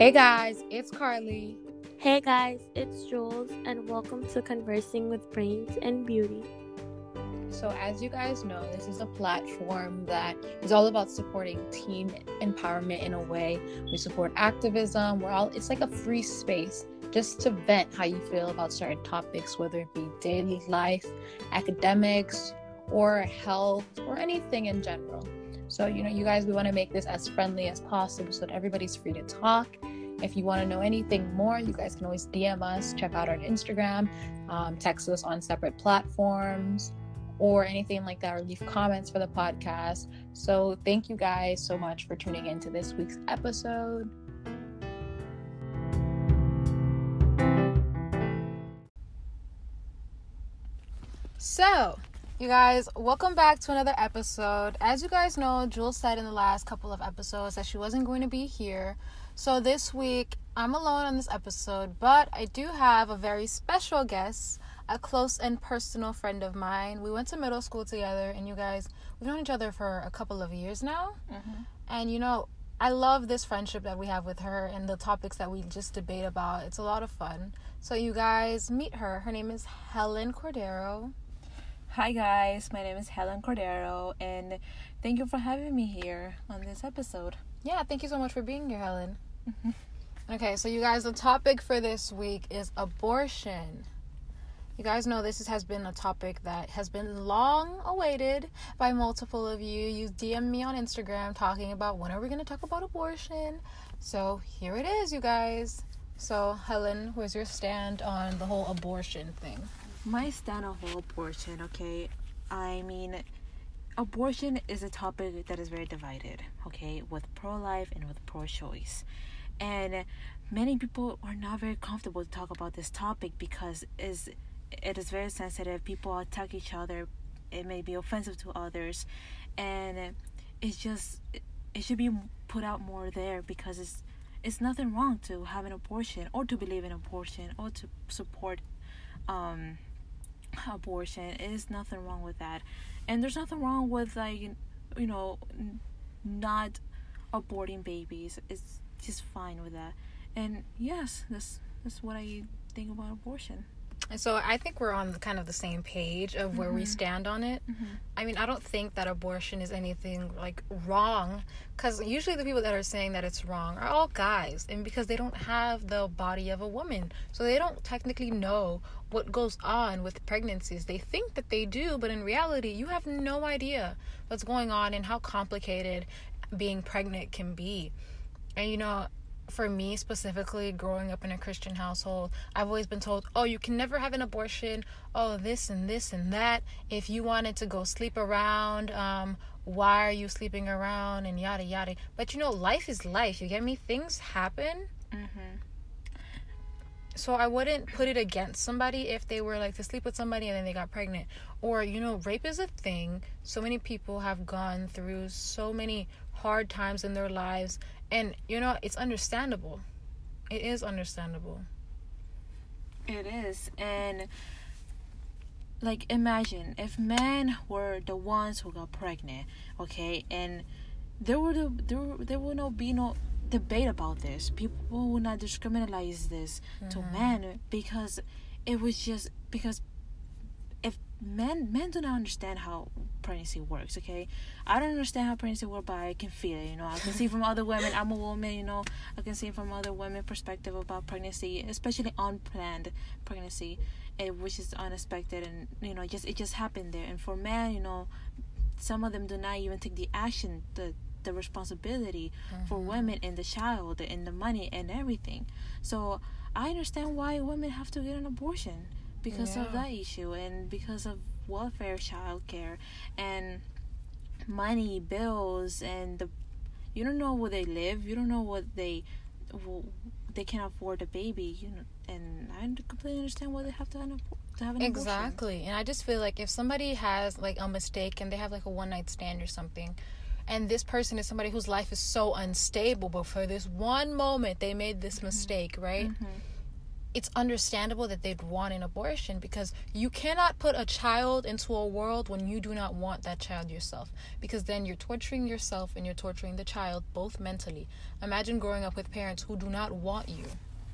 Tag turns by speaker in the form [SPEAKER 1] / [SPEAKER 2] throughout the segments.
[SPEAKER 1] Hey guys, it's Carly.
[SPEAKER 2] Hey guys, it's Jules, and welcome to Conversing with Brains and Beauty.
[SPEAKER 1] So, as you guys know, this is a platform that is all about supporting teen empowerment in a way. We support activism. We're all, it's like a free space just to vent how you feel about certain topics, whether it be daily life, academics, or health, or anything in general. So, you know, you guys, we want to make this as friendly as possible so that everybody's free to talk. If you want to know anything more, you guys can always DM us, check out our Instagram, um, text us on separate platforms, or anything like that, or leave comments for the podcast. So, thank you guys so much for tuning into this week's episode. So, you guys, welcome back to another episode. As you guys know, Jules said in the last couple of episodes that she wasn't going to be here. So this week, I'm alone on this episode, but I do have a very special guest, a close and personal friend of mine. We went to middle school together, and you guys, we've known each other for a couple of years now. Mm-hmm. And you know, I love this friendship that we have with her and the topics that we just debate about. It's a lot of fun. So, you guys, meet her. Her name is Helen Cordero.
[SPEAKER 3] Hi, guys. My name is Helen Cordero, and thank you for having me here on this episode.
[SPEAKER 1] Yeah, thank you so much for being here, Helen. Okay, so you guys, the topic for this week is abortion. You guys know this has been a topic that has been long awaited by multiple of you. You DM me on Instagram talking about when are we going to talk about abortion. So here it is, you guys. So, Helen, where's your stand on the whole abortion thing?
[SPEAKER 3] my stand on whole abortion, okay? I mean, abortion is a topic that is very divided, okay, with pro life and with pro choice. And many people are not very comfortable to talk about this topic because is it is very sensitive. People attack each other. It may be offensive to others, and it's just it should be put out more there because it's it's nothing wrong to have an abortion or to believe in abortion or to support um abortion. it is nothing wrong with that, and there's nothing wrong with like you know not aborting babies. It's just fine with that. And yes, that's that's what I think about abortion.
[SPEAKER 1] So I think we're on the kind of the same page of where mm-hmm. we stand on it. Mm-hmm. I mean, I don't think that abortion is anything like wrong cuz usually the people that are saying that it's wrong are all guys and because they don't have the body of a woman. So they don't technically know what goes on with pregnancies. They think that they do, but in reality, you have no idea what's going on and how complicated being pregnant can be. And you know, for me specifically, growing up in a Christian household, I've always been told, oh, you can never have an abortion. Oh, this and this and that. If you wanted to go sleep around, um, why are you sleeping around and yada yada. But you know, life is life. You get me? Things happen. Mm-hmm. So I wouldn't put it against somebody if they were like to sleep with somebody and then they got pregnant. Or, you know, rape is a thing. So many people have gone through so many hard times in their lives and you know it's understandable. It is understandable.
[SPEAKER 3] It is. And like imagine if men were the ones who got pregnant okay? And there would there there would not be no debate about this. People would not discriminate this mm-hmm. to men because it was just because if men men do not understand how pregnancy works okay? I don't understand how pregnancy works but i can feel it you know? I can see from other women. I'm a woman you know? I can see from other women perspective about pregnancy especially unplanned pregnancy eh, which is unexpected and you know just it just happened there. And for men you know some of them do not even take the action the the responsibility mm-hmm. for women and the child and the money and everything. So i understand why women have to get an abortion because yeah. of that issue and because of welfare child care and money bills and the you don't know where they live you don't know what they they can afford a baby you know and i completely understand why they have to, to have an
[SPEAKER 1] exactly abortion. and i just feel like if somebody has like a mistake and they have like a one night stand or something and this person is somebody whose life is so unstable but for this one moment they made this mm-hmm. mistake right mm-hmm it's understandable that they'd want an abortion because you cannot put a child into a world when you do not want that child yourself because then you're torturing yourself and you're torturing the child both mentally. Imagine growing up with parents who do not want you.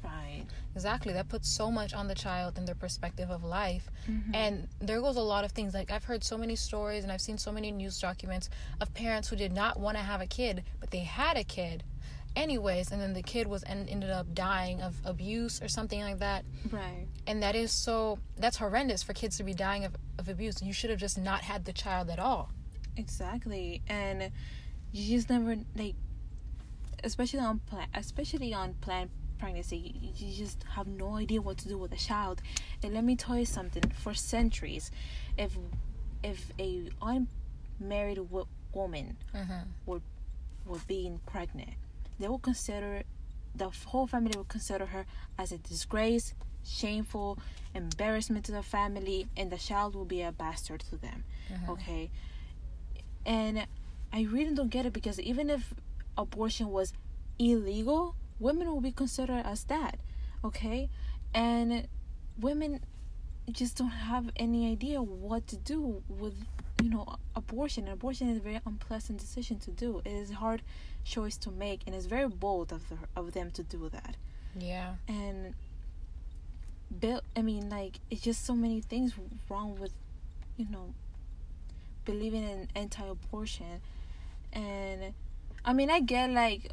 [SPEAKER 3] Right.
[SPEAKER 1] exactly. That puts so much on the child and their perspective of life. Mm-hmm. And there goes a lot of things. Like i've heard so many stories and i've seen so many news documents of parents who did not want to have a kid but they had a kid anyways and then the kid was en- ended up dying of abuse or something like that
[SPEAKER 3] Right.
[SPEAKER 1] and that is so that's horrendous for kids to be dying of, of abuse you should have just not had the child at all
[SPEAKER 3] Exactly. And you just never like especially on plan especially on planned pregnancy you, just have no idea what to do with a child and let me tell you something for centuries if if a unmarried wo- woman
[SPEAKER 1] Mhm.
[SPEAKER 3] were were being pregnant they will consider the whole family will consider her as a disgrace shameful embarrassment to the family and the child will be a bastard to them uh-huh. okay? And i really don't get it because even if abortion was illegal women will be considered as that okay? And women just don't have any idea what to do with you know abortion. Abortion is a very unpleasant decision to do. It is hard choice to make and it's very bold of, the, of them to do that.
[SPEAKER 1] Yeah.
[SPEAKER 3] And bill i mean like it's just so many things wrong with you know believing in anti-abortion and i mean i get like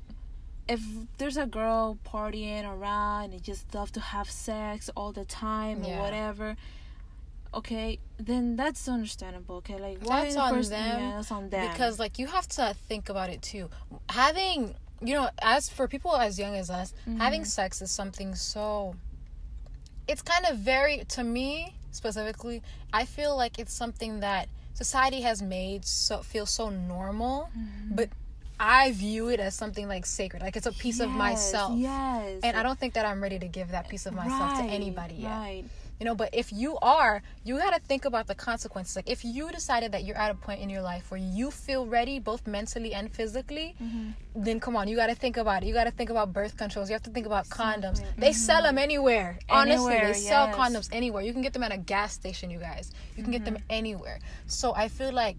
[SPEAKER 3] if there's a girl partying around and just love to have sex all the time
[SPEAKER 1] Yeah.
[SPEAKER 3] or whatever okay then that's understandable okay? Like why
[SPEAKER 1] That's on
[SPEAKER 3] first-
[SPEAKER 1] them,
[SPEAKER 3] yeah, that's on them.
[SPEAKER 1] because like you have to think about it too. Having you know as for people as young as us mm-hmm. having sex is something so it's kind of very to me specifically i feel like it's something that society has made so feel so normal mm-hmm. but i view it as something like sacred like it's a piece of myself.
[SPEAKER 3] yes.
[SPEAKER 1] And i don't think that i'm ready to give that piece of myself to anybody yet.
[SPEAKER 3] right
[SPEAKER 1] you know but if you are you got to think about the consequences. Like if you decided that you're at a point in your life where you feel ready both mentally and physically
[SPEAKER 3] Mm-hmm.
[SPEAKER 1] then come on you got to think about it. You got to think about birth controls. You have to think about condoms. they sell them anywhere. Honestly
[SPEAKER 3] Mm-hmm. Anywhere,
[SPEAKER 1] they sell condoms anywhere. You can get them at a gas station you guys. You can get them
[SPEAKER 3] Mm-hmm.
[SPEAKER 1] anywhere. So i feel like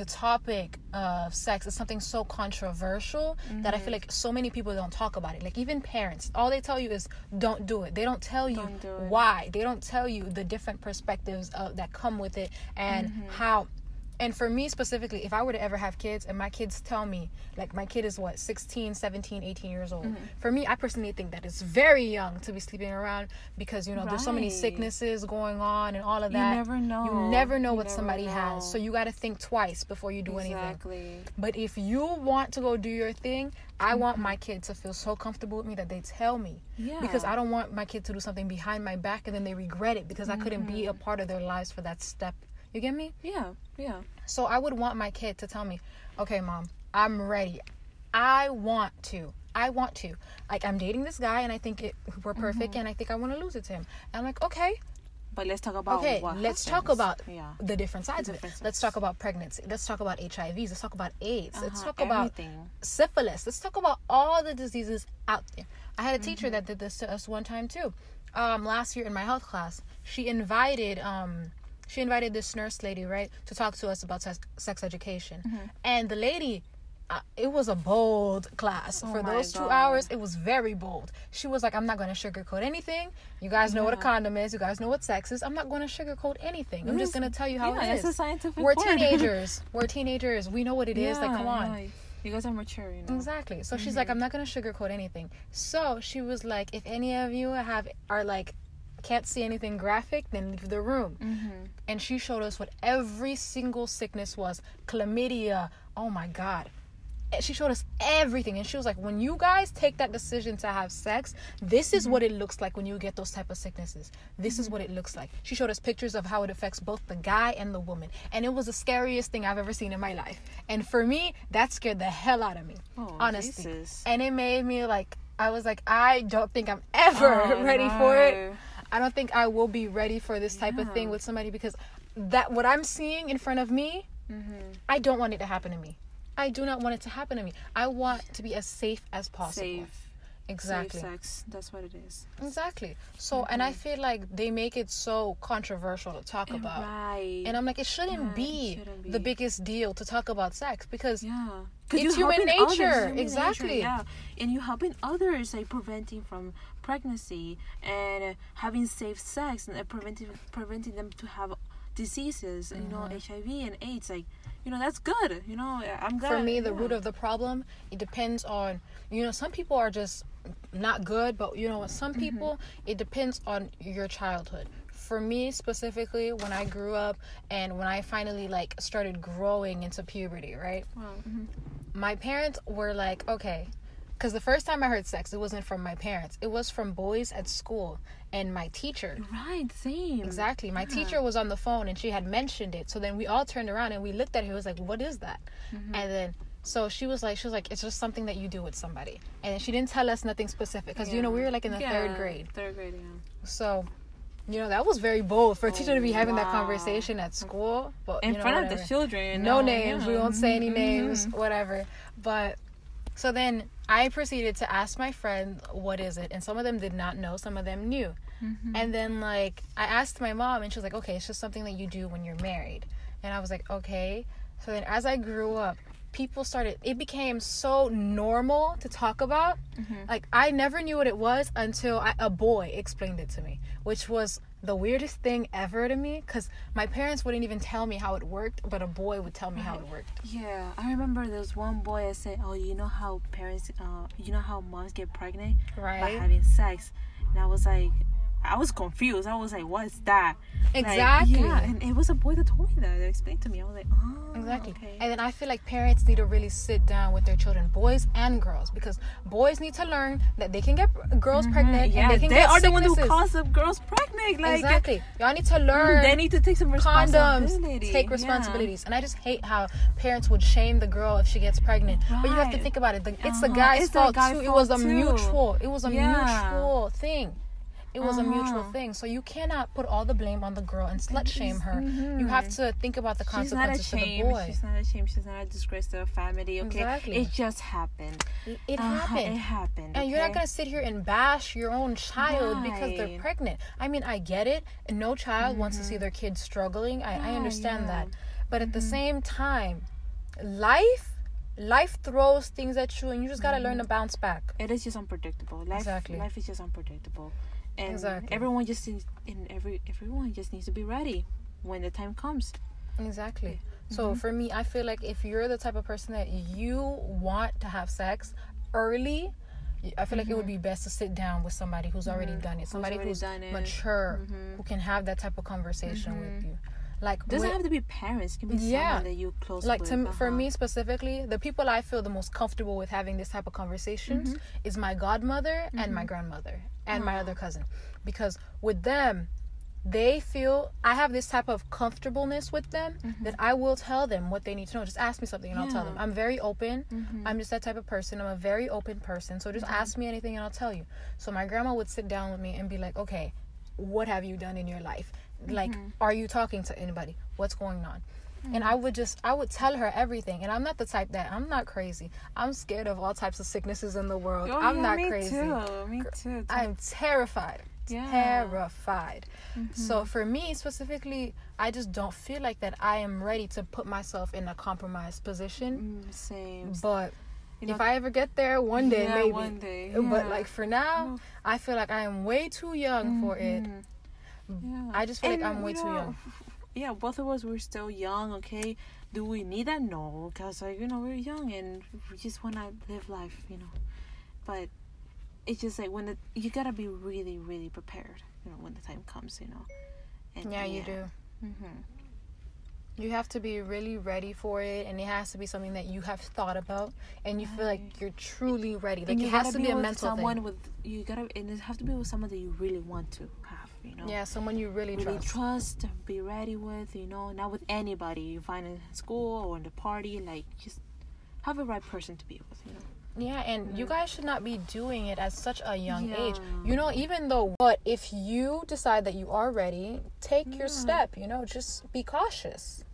[SPEAKER 1] the topic of sex is something so controversial that I
[SPEAKER 3] Mm-hmm.
[SPEAKER 1] feel like so many people don't talk about it. Like even parents, all they tell you is don't do it. They don't tell you
[SPEAKER 3] Don't do
[SPEAKER 1] why. They don't tell you the different perspectives uh, that come with it and
[SPEAKER 3] Mm-hmm.
[SPEAKER 1] how. And for me specifically, if I were to ever have kids and my kids tell me, like my kid is what, 16, 17, 18 years old.
[SPEAKER 3] Mm-hmm.
[SPEAKER 1] For me, I personally think that it's very young to be sleeping around because, you know, there's so many sicknesses going on and all of that You
[SPEAKER 3] never know.
[SPEAKER 1] You never know
[SPEAKER 3] You
[SPEAKER 1] what
[SPEAKER 3] never
[SPEAKER 1] somebody has. So you got to think twice before you do anything.
[SPEAKER 3] exactly
[SPEAKER 1] But if you want to go do your thing, I want
[SPEAKER 3] Mm-hmm.
[SPEAKER 1] my kid to feel so comfortable with me that they tell me.
[SPEAKER 3] yeah
[SPEAKER 1] Because I don't want my kid to do something behind my back and then they regret it because I couldn't be
[SPEAKER 3] Mm-hmm.
[SPEAKER 1] a part of their lives for that step. You get me?
[SPEAKER 3] yeah yeah
[SPEAKER 1] So I would want my kid to tell me, okay, mom, I'm ready. I want to. I want to. Like, I'm dating this guy and I think it, we're perfect
[SPEAKER 3] Mm-hmm.
[SPEAKER 1] and I think I want to lose it to him. And I'm like, okay,
[SPEAKER 3] but let's talk about
[SPEAKER 1] okay, let's talk about
[SPEAKER 3] yeah
[SPEAKER 1] the different sides of it. Let's talk about pregnancy. Let's talk about HIVs. Let's talk about AIDS. Let's
[SPEAKER 3] Uh-huh,
[SPEAKER 1] talk about syphilis. Let's talk about all the diseases out there. I had a teacher
[SPEAKER 3] Mm-hmm.
[SPEAKER 1] that did this to us one time too. Um, last year in my health class, she invited um, she invited this nurse lady right to talk to us about sex, sex education,
[SPEAKER 3] Mm-hmm.
[SPEAKER 1] and the lady. Uh, it was a bold class for
[SPEAKER 3] Oh my
[SPEAKER 1] those two hours. It was very bold. She was like, "I'm not going to sugarcoat anything. You guys know what a condom is. You guys know what sex is. I'm not going to sugarcoat anything. I'm just going to tell you how
[SPEAKER 3] yeah,
[SPEAKER 1] it
[SPEAKER 3] it's a scientific
[SPEAKER 1] We're
[SPEAKER 3] word.
[SPEAKER 1] teenagers. We're teenagers. We know what it is. Like, come on.
[SPEAKER 3] yeah. You guys are mature, you know.
[SPEAKER 1] Exactly. So she's like, I'm not gonna sugarcoat anything. So she was like, if any of you have are like can't see anything graphic, then leave the room.
[SPEAKER 3] Mm-hmm.
[SPEAKER 1] And she showed us what every single sickness was. Chlamydia. Oh my god. And She showed us everything, and she was like, "When you guys take that decision to have sex, this is what it looks like when you get those type of sicknesses. This is what it looks like." She showed us pictures of how it affects both the guy and the woman, and it was the scariest thing I've ever seen in my life. And for me, that scared the hell out of me,
[SPEAKER 3] Oh,
[SPEAKER 1] honestly.
[SPEAKER 3] Jesus.
[SPEAKER 1] And it made me like, I was like, I don't think I'm ever
[SPEAKER 3] Oh,
[SPEAKER 1] ready for it. I don't think I will be ready for this type of thing with somebody because that what I'm seeing in front of me,
[SPEAKER 3] Mm-hmm.
[SPEAKER 1] I don't want it to happen to me. I do not want it to happen to me. I want to be as safe as possible.
[SPEAKER 3] Safe.
[SPEAKER 1] Exactly.
[SPEAKER 3] safe sex. That's what it is.
[SPEAKER 1] Exactly. So, and I feel like they make it so controversial to talk about.
[SPEAKER 3] Right.
[SPEAKER 1] And I'm like, it shouldn't,
[SPEAKER 3] Yeah, it
[SPEAKER 1] be,
[SPEAKER 3] shouldn't
[SPEAKER 1] the biggest deal to talk about sex because
[SPEAKER 3] yeah.
[SPEAKER 1] It's human
[SPEAKER 3] helping others,
[SPEAKER 1] nature,
[SPEAKER 3] human
[SPEAKER 1] exactly.
[SPEAKER 3] yeah. And you're helping others, like preventing from pregnancy and having safe sex and preventing preventing them to have diseases, you know,
[SPEAKER 1] Mm-hmm.
[SPEAKER 3] HIV and AIDS. Like, you know, that's good. You know, I'm glad.
[SPEAKER 1] for me the
[SPEAKER 3] yeah.
[SPEAKER 1] root of the problem it depends on you know some people are just not good but you know what some
[SPEAKER 3] Mm-hmm.
[SPEAKER 1] people it depends on your childhood for me specifically when i grew up and when i finally like started growing into puberty right
[SPEAKER 3] Wow. mhm.
[SPEAKER 1] my parents were like okay because the first time i heard sex it wasn't from my parents it was from boys at school and my teacher
[SPEAKER 3] Right. Same.
[SPEAKER 1] Exactly. My
[SPEAKER 3] Yeah.
[SPEAKER 1] teacher was on the phone and she had mentioned it. So then we all turned around and we looked at her. It was like, "What is that?"
[SPEAKER 3] Mm-hmm.
[SPEAKER 1] And then so she was like, "She was like, it's just something that you do with somebody." And she didn't tell us nothing specific because you know we were like in the third grade.
[SPEAKER 3] Third grade. Yeah.
[SPEAKER 1] So, you know that was very bold for a teacher to be
[SPEAKER 3] Oh,
[SPEAKER 1] having that conversation at school. But
[SPEAKER 3] In
[SPEAKER 1] you know,
[SPEAKER 3] front of the children.
[SPEAKER 1] No
[SPEAKER 3] uh,
[SPEAKER 1] names. We won't say any
[SPEAKER 3] Mhm,
[SPEAKER 1] names.
[SPEAKER 3] mhm.
[SPEAKER 1] Whatever. But so then I proceeded to ask my friends, "What is it?" And some of them did not know. Some of them knew.
[SPEAKER 3] Mm-hmm.
[SPEAKER 1] And then like I asked my mom and she was like, "Okay, it's just something that you do when you're married." And I was like, "Okay." So then as I grew up, people started it became so normal to talk about.
[SPEAKER 3] Mm-hmm.
[SPEAKER 1] Like I never knew what it was until I, a boy explained it to me, which was the weirdest thing ever to me cuz my parents wouldn't even tell me how it worked, but a boy would tell me how it worked.
[SPEAKER 3] Yeah, I remember there was one boy that said, "Oh, you know how parents, uh, you know how moms get pregnant
[SPEAKER 1] right.
[SPEAKER 3] by having sex," and I was like, I was confused. I was like, "What is that?" Like,
[SPEAKER 1] Exactly.
[SPEAKER 3] yeah, and it was a boy that told me that. That explained to me. I was like, "Oh,
[SPEAKER 1] Exactly.
[SPEAKER 3] Okay.
[SPEAKER 1] And then I feel like parents need to really sit down with their children, boys and girls, because boys need to learn that they can get girls pregnant
[SPEAKER 3] Mm-hmm. yeah,
[SPEAKER 1] and they can
[SPEAKER 3] they are the one who cause the girls pregnant. Like,
[SPEAKER 1] exactly. Y'all need to learn
[SPEAKER 3] they need to take some
[SPEAKER 1] condoms,
[SPEAKER 3] responsibility.
[SPEAKER 1] take
[SPEAKER 3] Yeah.
[SPEAKER 1] responsibilities. And I just hate how parents would shame the girl if she gets pregnant. But you have to think about it. The, it's the
[SPEAKER 3] Uh-huh.
[SPEAKER 1] guy's
[SPEAKER 3] It's the
[SPEAKER 1] fault
[SPEAKER 3] guy's
[SPEAKER 1] too. It was a
[SPEAKER 3] too.
[SPEAKER 1] mutual. It was a
[SPEAKER 3] Yeah.
[SPEAKER 1] mutual thing. It was a mutual
[SPEAKER 3] Uh-huh.
[SPEAKER 1] thing. So you cannot put all the blame on the girl and slut shame her. You have to think about the
[SPEAKER 3] mm-hmm. She's not
[SPEAKER 1] consequences for the boy.
[SPEAKER 3] She's not ashamed. She's not a disgrace to her family. Okay,
[SPEAKER 1] Exactly.
[SPEAKER 3] it just happened.
[SPEAKER 1] It
[SPEAKER 3] Uh-huh,
[SPEAKER 1] happened.
[SPEAKER 3] It happened.
[SPEAKER 1] And you're not gonna sit here and bash your own child because they're pregnant. I mean, I get it. and No child wants to see their kid struggling. I, I understand
[SPEAKER 3] yeah.
[SPEAKER 1] that. But at the same time, life life throws things at you and you just gotta learn to bounce back.
[SPEAKER 3] it is just unpredictable. Life,
[SPEAKER 1] Exactly.
[SPEAKER 3] life is just unpredictable, and
[SPEAKER 1] Exactly.
[SPEAKER 3] everyone just needs, and every everyone just needs to be ready when the time comes.
[SPEAKER 1] Exactly. So mm-hmm. for me, I feel like if you're the type of person that you want to have sex early, I feel like it would mm-hmm. be best to sit down with somebody who's already mm-hmm. done it, somebody who's
[SPEAKER 3] done it.
[SPEAKER 1] mature, who can have that type of conversation with you. Like
[SPEAKER 3] Doesn't have to be parents. It can be
[SPEAKER 1] Yeah.
[SPEAKER 3] someone that you close
[SPEAKER 1] like
[SPEAKER 3] with.
[SPEAKER 1] to for
[SPEAKER 3] uh-huh.
[SPEAKER 1] me specifically the people i feel the most comfortable with having this type of conversations
[SPEAKER 3] Mm-hmm.
[SPEAKER 1] is my godmother and my grandmother and my other cousin because with them they feel i have this type of comfortableness with them that i will tell them what they need to know just ask me something and i'll tell them
[SPEAKER 3] Mm-hmm.
[SPEAKER 1] I'm very open
[SPEAKER 3] Mm-hmm.
[SPEAKER 1] i'm just that type of person i'm a very open person so just ask me anything and i'll tell you so my grandma would sit down with me and be like okay what have you done in your life like
[SPEAKER 3] Mm-hmm.
[SPEAKER 1] are you talking to anybody what's going on and i would just i would tell her everything and i'm not the type that i'm not crazy i'm scared of all types of sicknesses in the world
[SPEAKER 3] Oh,
[SPEAKER 1] i'm
[SPEAKER 3] yeah,
[SPEAKER 1] not
[SPEAKER 3] me
[SPEAKER 1] crazy
[SPEAKER 3] Too. Me too.
[SPEAKER 1] i'm terrified
[SPEAKER 3] Yeah.
[SPEAKER 1] terrified so for me specifically i just don't feel like that i am ready to put myself in a compromised position
[SPEAKER 3] Mm, same.
[SPEAKER 1] but
[SPEAKER 3] You know-
[SPEAKER 1] if I ever get there one day,
[SPEAKER 3] Yeah,
[SPEAKER 1] maybe.
[SPEAKER 3] one day, yeah.
[SPEAKER 1] But like for now, I feel like I am way too young for it.
[SPEAKER 3] Yeah.
[SPEAKER 1] I just feel like I'm way
[SPEAKER 3] you
[SPEAKER 1] too young.
[SPEAKER 3] Yeah, both of us we're still young. Okay, do we need that? No, because like you know we're young and we just wanna live life, you know. But it's just like when it, you gotta be really, really prepared. You know when the time comes, you know. And
[SPEAKER 1] Yeah, you do.
[SPEAKER 3] hmm
[SPEAKER 1] You have to be really ready for it, and it has to be something that you have thought about, and you feel like you're truly ready. Like it
[SPEAKER 3] you
[SPEAKER 1] has
[SPEAKER 3] gotta
[SPEAKER 1] to be, a
[SPEAKER 3] with
[SPEAKER 1] mental
[SPEAKER 3] someone
[SPEAKER 1] thing.
[SPEAKER 3] with you gotta and it has to be with someone that you really want to have. You know.
[SPEAKER 1] Yeah, someone you really,
[SPEAKER 3] really
[SPEAKER 1] trust.
[SPEAKER 3] trust, be ready with, you know, not with anybody you find in school or in the party, like just have a right person to be with, you know.
[SPEAKER 1] Yeah, and you mm. guys should not be doing it at such a young age. You know, even though, but if you decide that you are ready, take your step. You know, just be cautious,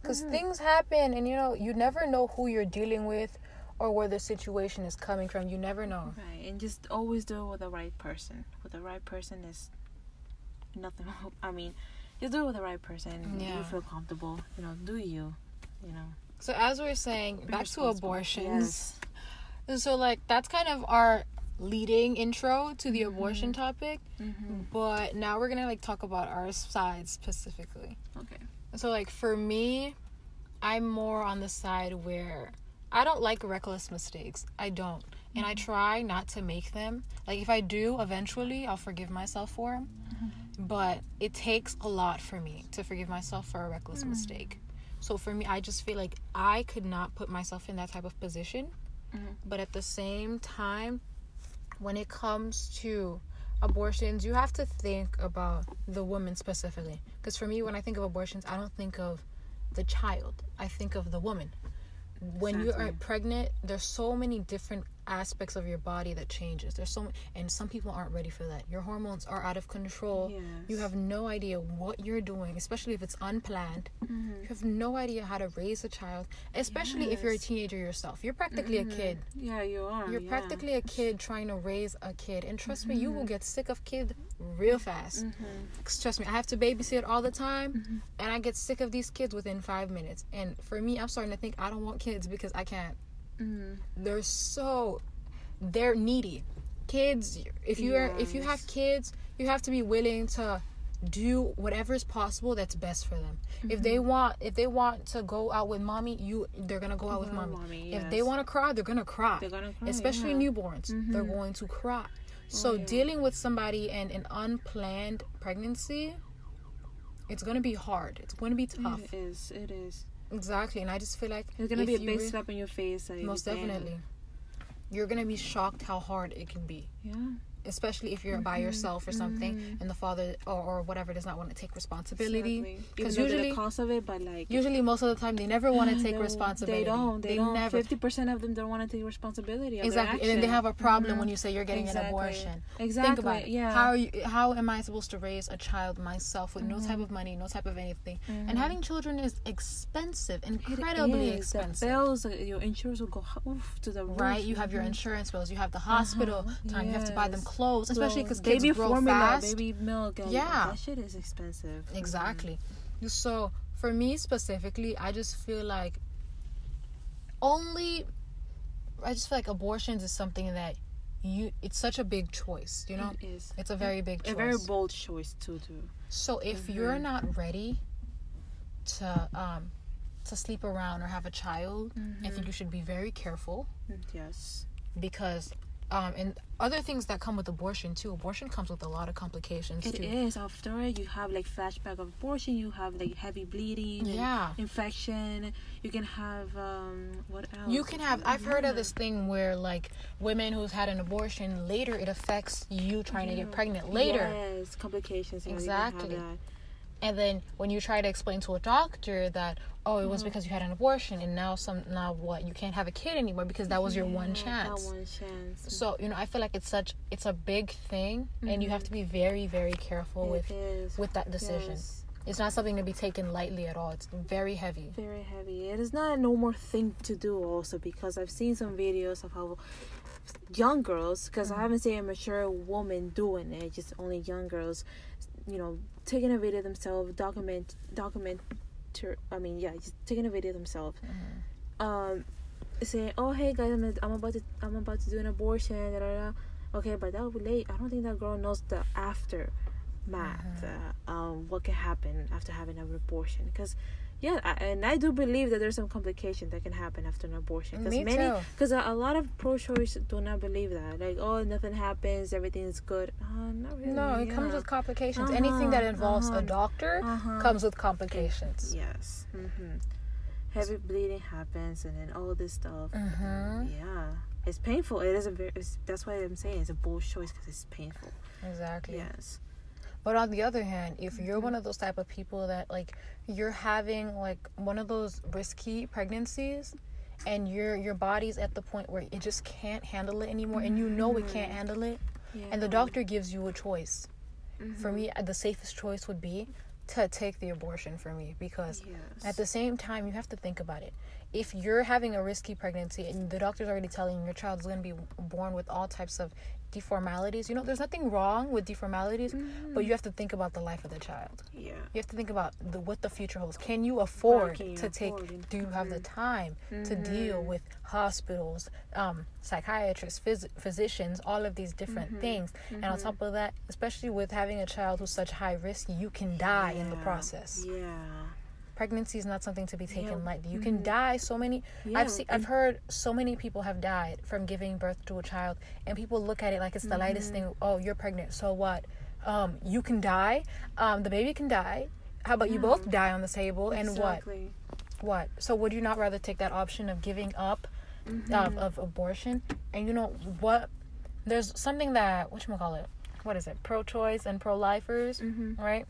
[SPEAKER 1] because mm. things happen, and you know, you never know who you're dealing with, or where the situation is coming from. You never know.
[SPEAKER 3] Right, and just always do it with the right person. With the right person is nothing. I mean, just do it with the right person.
[SPEAKER 1] Yeah.
[SPEAKER 3] You feel comfortable. You know, do you? You know.
[SPEAKER 1] So as we are saying,
[SPEAKER 3] Be
[SPEAKER 1] back to abortions. So like that's kind of our leading intro to the mm-hmm. abortion topic.
[SPEAKER 3] Mm-hmm.
[SPEAKER 1] But now we're gonna like talk about our side specifically.
[SPEAKER 3] Okay.
[SPEAKER 1] So like for me, I'm more on the side where I don't like reckless mistakes. I don't. And I mm-hmm. try not to make them. Like if I do, eventually I'll forgive myself for them. Mm-hmm. But it takes a lot for me to forgive myself for a reckless mistake. So for me, I just feel like I could not put myself in that type of position.
[SPEAKER 3] Mhm.
[SPEAKER 1] But at the same time, when it comes to abortions, you have to think about the woman specifically. Because for me, when I think of abortions, I don't think of the child, I think of the woman. When you are pregnant, there's so many different aspects of your body that changes. There's so and some people aren't ready for that. Your hormones are out of control. You have no idea what you're doing, especially if it's unplanned.
[SPEAKER 3] Mm-hmm.
[SPEAKER 1] You have no idea how to raise a child, especially if you're a teenager yourself. You're practically a kid.
[SPEAKER 3] Yeah, you are.
[SPEAKER 1] You're
[SPEAKER 3] yeah.
[SPEAKER 1] practically a kid trying to raise a kid. And trust me, you will get sick of kid real fast.
[SPEAKER 3] Mm-hmm.
[SPEAKER 1] Trust me, I have to babysit all the time and I get sick of these kids within five minutes. And for me, I'm starting to think I don't want kids because I can't.
[SPEAKER 3] Mm-hmm.
[SPEAKER 1] They're so they're needy. Kids if you are if you have kids, you have to be willing to do whatever is possible that's best for them. If they want if they want to go out with mommy, you they're gonna go out with
[SPEAKER 3] Go out
[SPEAKER 1] mommy.
[SPEAKER 3] with mommy,
[SPEAKER 1] If they want to cry, they're gonna cry.
[SPEAKER 3] They're gonna cry,
[SPEAKER 1] Especially
[SPEAKER 3] yeah.
[SPEAKER 1] newborns, they're
[SPEAKER 3] Mhm.
[SPEAKER 1] going to cry. So
[SPEAKER 3] yeah.
[SPEAKER 1] dealing with somebody and an unplanned pregnancy, it's gonna be hard. It's gonna be tough.
[SPEAKER 3] It is. It is.
[SPEAKER 1] Exactly, and I just feel like
[SPEAKER 3] It's gonna be a big
[SPEAKER 1] re-
[SPEAKER 3] slap in your face.
[SPEAKER 1] Most definitely. You're gonna be shocked how hard it can be,
[SPEAKER 3] Yeah.
[SPEAKER 1] Especially if you're by
[SPEAKER 3] Mm-hmm.
[SPEAKER 1] yourself or something, and the father or, or whatever does not want to take responsibility. Because
[SPEAKER 3] Even
[SPEAKER 1] usually,
[SPEAKER 3] the cost of it, but like
[SPEAKER 1] usually most of the time they never want to take responsibility.
[SPEAKER 3] They don't. They,
[SPEAKER 1] They
[SPEAKER 3] don't.
[SPEAKER 1] never.
[SPEAKER 3] Fifty percent of them don't want to take responsibility.
[SPEAKER 1] Exactly, and then they have a problem
[SPEAKER 3] Mhm.
[SPEAKER 1] when you say you're getting
[SPEAKER 3] Exactly.
[SPEAKER 1] an abortion.
[SPEAKER 3] Exactly.
[SPEAKER 1] Think about it.
[SPEAKER 3] Yeah.
[SPEAKER 1] How are you? How am I supposed to raise a child myself with no type
[SPEAKER 3] Mm-hmm.
[SPEAKER 1] of money, no type of anything? And having children is expensive, incredibly expensive.
[SPEAKER 3] The bills, uh, your insurance will go oof, to the roof.
[SPEAKER 1] Right, you have your
[SPEAKER 3] Mhm.
[SPEAKER 1] insurance bills, you have the hospital
[SPEAKER 3] Uh-huh,
[SPEAKER 1] time, you have to buy them
[SPEAKER 3] yes.
[SPEAKER 1] Clothes, especially because kids
[SPEAKER 3] baby
[SPEAKER 1] grow
[SPEAKER 3] formula,
[SPEAKER 1] fast.
[SPEAKER 3] baby milk. And
[SPEAKER 1] Yeah.
[SPEAKER 3] that shit is expensive. Mhm.
[SPEAKER 1] Exactly. So for me specifically, I just feel like only I just feel like abortions is something that you it's such a big choice, you know?
[SPEAKER 3] It is.
[SPEAKER 1] It's a very big choice.
[SPEAKER 3] a very bold choice to do.
[SPEAKER 1] So if you're not ready to um to sleep around or have a child, I think you should be very careful
[SPEAKER 3] Mm, Yes.
[SPEAKER 1] because um and other things that come with abortion too. Abortion comes with a lot of complications
[SPEAKER 3] It
[SPEAKER 1] too.
[SPEAKER 3] is. After it, you have like flashback of abortion. You have like heavy bleeding.
[SPEAKER 1] Yeah.
[SPEAKER 3] Infection. You can have um. What else?
[SPEAKER 1] You can have. I've heard of this thing where like women who's had an abortion later, it affects you trying to get pregnant later.
[SPEAKER 3] Yes, complications.
[SPEAKER 1] Exactly. And then when you try to explain to a doctor that oh it was because you had an abortion and now some now what you can't have a kid anymore because that was your one chance.
[SPEAKER 3] That one chance.
[SPEAKER 1] So you know I feel like it's such it's a big thing and you have to be very very careful with
[SPEAKER 3] It is.
[SPEAKER 1] with that decision.
[SPEAKER 3] Yes.
[SPEAKER 1] It's not something to be taken lightly at all. It's very heavy.
[SPEAKER 3] very heavy. It is not a normal thing to do also because I've seen some videos of how young girls because
[SPEAKER 1] Mm-hmm.
[SPEAKER 3] I haven't seen a mature woman doing it, just only young girls, you know, taking a video themselves, document document I mean, yeah, just taking a video themselves.
[SPEAKER 1] Mm-hmm.
[SPEAKER 3] Um saying, "Oh, hey guys, I'm, I'm about to I'm about to do an abortion." Da, da, da. Okay, but that would be late. I don't think that girl knows the aftermath.
[SPEAKER 1] Mm-hmm.
[SPEAKER 3] Uh, um, what can happen after having an abortion? Because yeah, I, and I do believe that there's some complication that can happen after an abortion. Because
[SPEAKER 1] Me
[SPEAKER 3] many, because a, a lot of pro-choice do not believe that. Like, oh, nothing happens, everything's good. Uh, not really.
[SPEAKER 1] No, it comes with complications. Anything that
[SPEAKER 3] Uh-huh,
[SPEAKER 1] involves a
[SPEAKER 3] uh-huh,
[SPEAKER 1] doctor
[SPEAKER 3] uh-huh.
[SPEAKER 1] comes with complications.
[SPEAKER 3] Yes. hmm Heavy bleeding happens, and then all this stuff.
[SPEAKER 1] Mm-hmm.
[SPEAKER 3] Yeah, it's painful. It is a very. It's, that's why I'm saying it's a bold choice because it's painful.
[SPEAKER 1] Exactly.
[SPEAKER 3] Yes.
[SPEAKER 1] But on the other hand, if you're one of those type of people that like you're having like one of those risky pregnancies and your your body's at the point where it just can't handle it anymore and you know it can't handle it
[SPEAKER 3] Yeah.
[SPEAKER 1] and the doctor gives you a choice. For
[SPEAKER 3] Mhm.
[SPEAKER 1] me, uh, the safest choice would be to take the abortion for me because
[SPEAKER 3] Yes.
[SPEAKER 1] at the same time you have to think about it. If you're having a risky pregnancy and the doctor's already telling you your child is going to be born with all types of deformalities, you know, there's nothing wrong with deformalities,
[SPEAKER 3] Mm-hmm.
[SPEAKER 1] but you have to think about the life of the child.
[SPEAKER 3] yeah.
[SPEAKER 1] You have to think about the, what the future holds. Can you afford
[SPEAKER 3] can you
[SPEAKER 1] to take?
[SPEAKER 3] afford it?
[SPEAKER 1] Do you have the time to deal with hospitals, um, psychiatrists, phys- physicians, all of these different things? And on top of that, especially with having a child who's such high risk, you can die in the process.
[SPEAKER 3] Yeah.
[SPEAKER 1] Pregnancy is not something to be taken
[SPEAKER 3] Yeah.
[SPEAKER 1] lightly. You can die so many.
[SPEAKER 3] Yeah,
[SPEAKER 1] I've seen. I've heard so many people have died from giving birth to a child, and people look at it like it's the lightest
[SPEAKER 3] Mm-hmm.
[SPEAKER 1] thing. Oh, you're pregnant, so what? Um, you can die. Um, the baby can die. How about you both die on the table? And what? What? So would you not rather take that option of giving up
[SPEAKER 3] Mm-hmm.
[SPEAKER 1] of, of abortion? And you know what? There's something that what call it? What is it? Pro-choice and pro-lifers,
[SPEAKER 3] Mm-hmm.
[SPEAKER 1] right?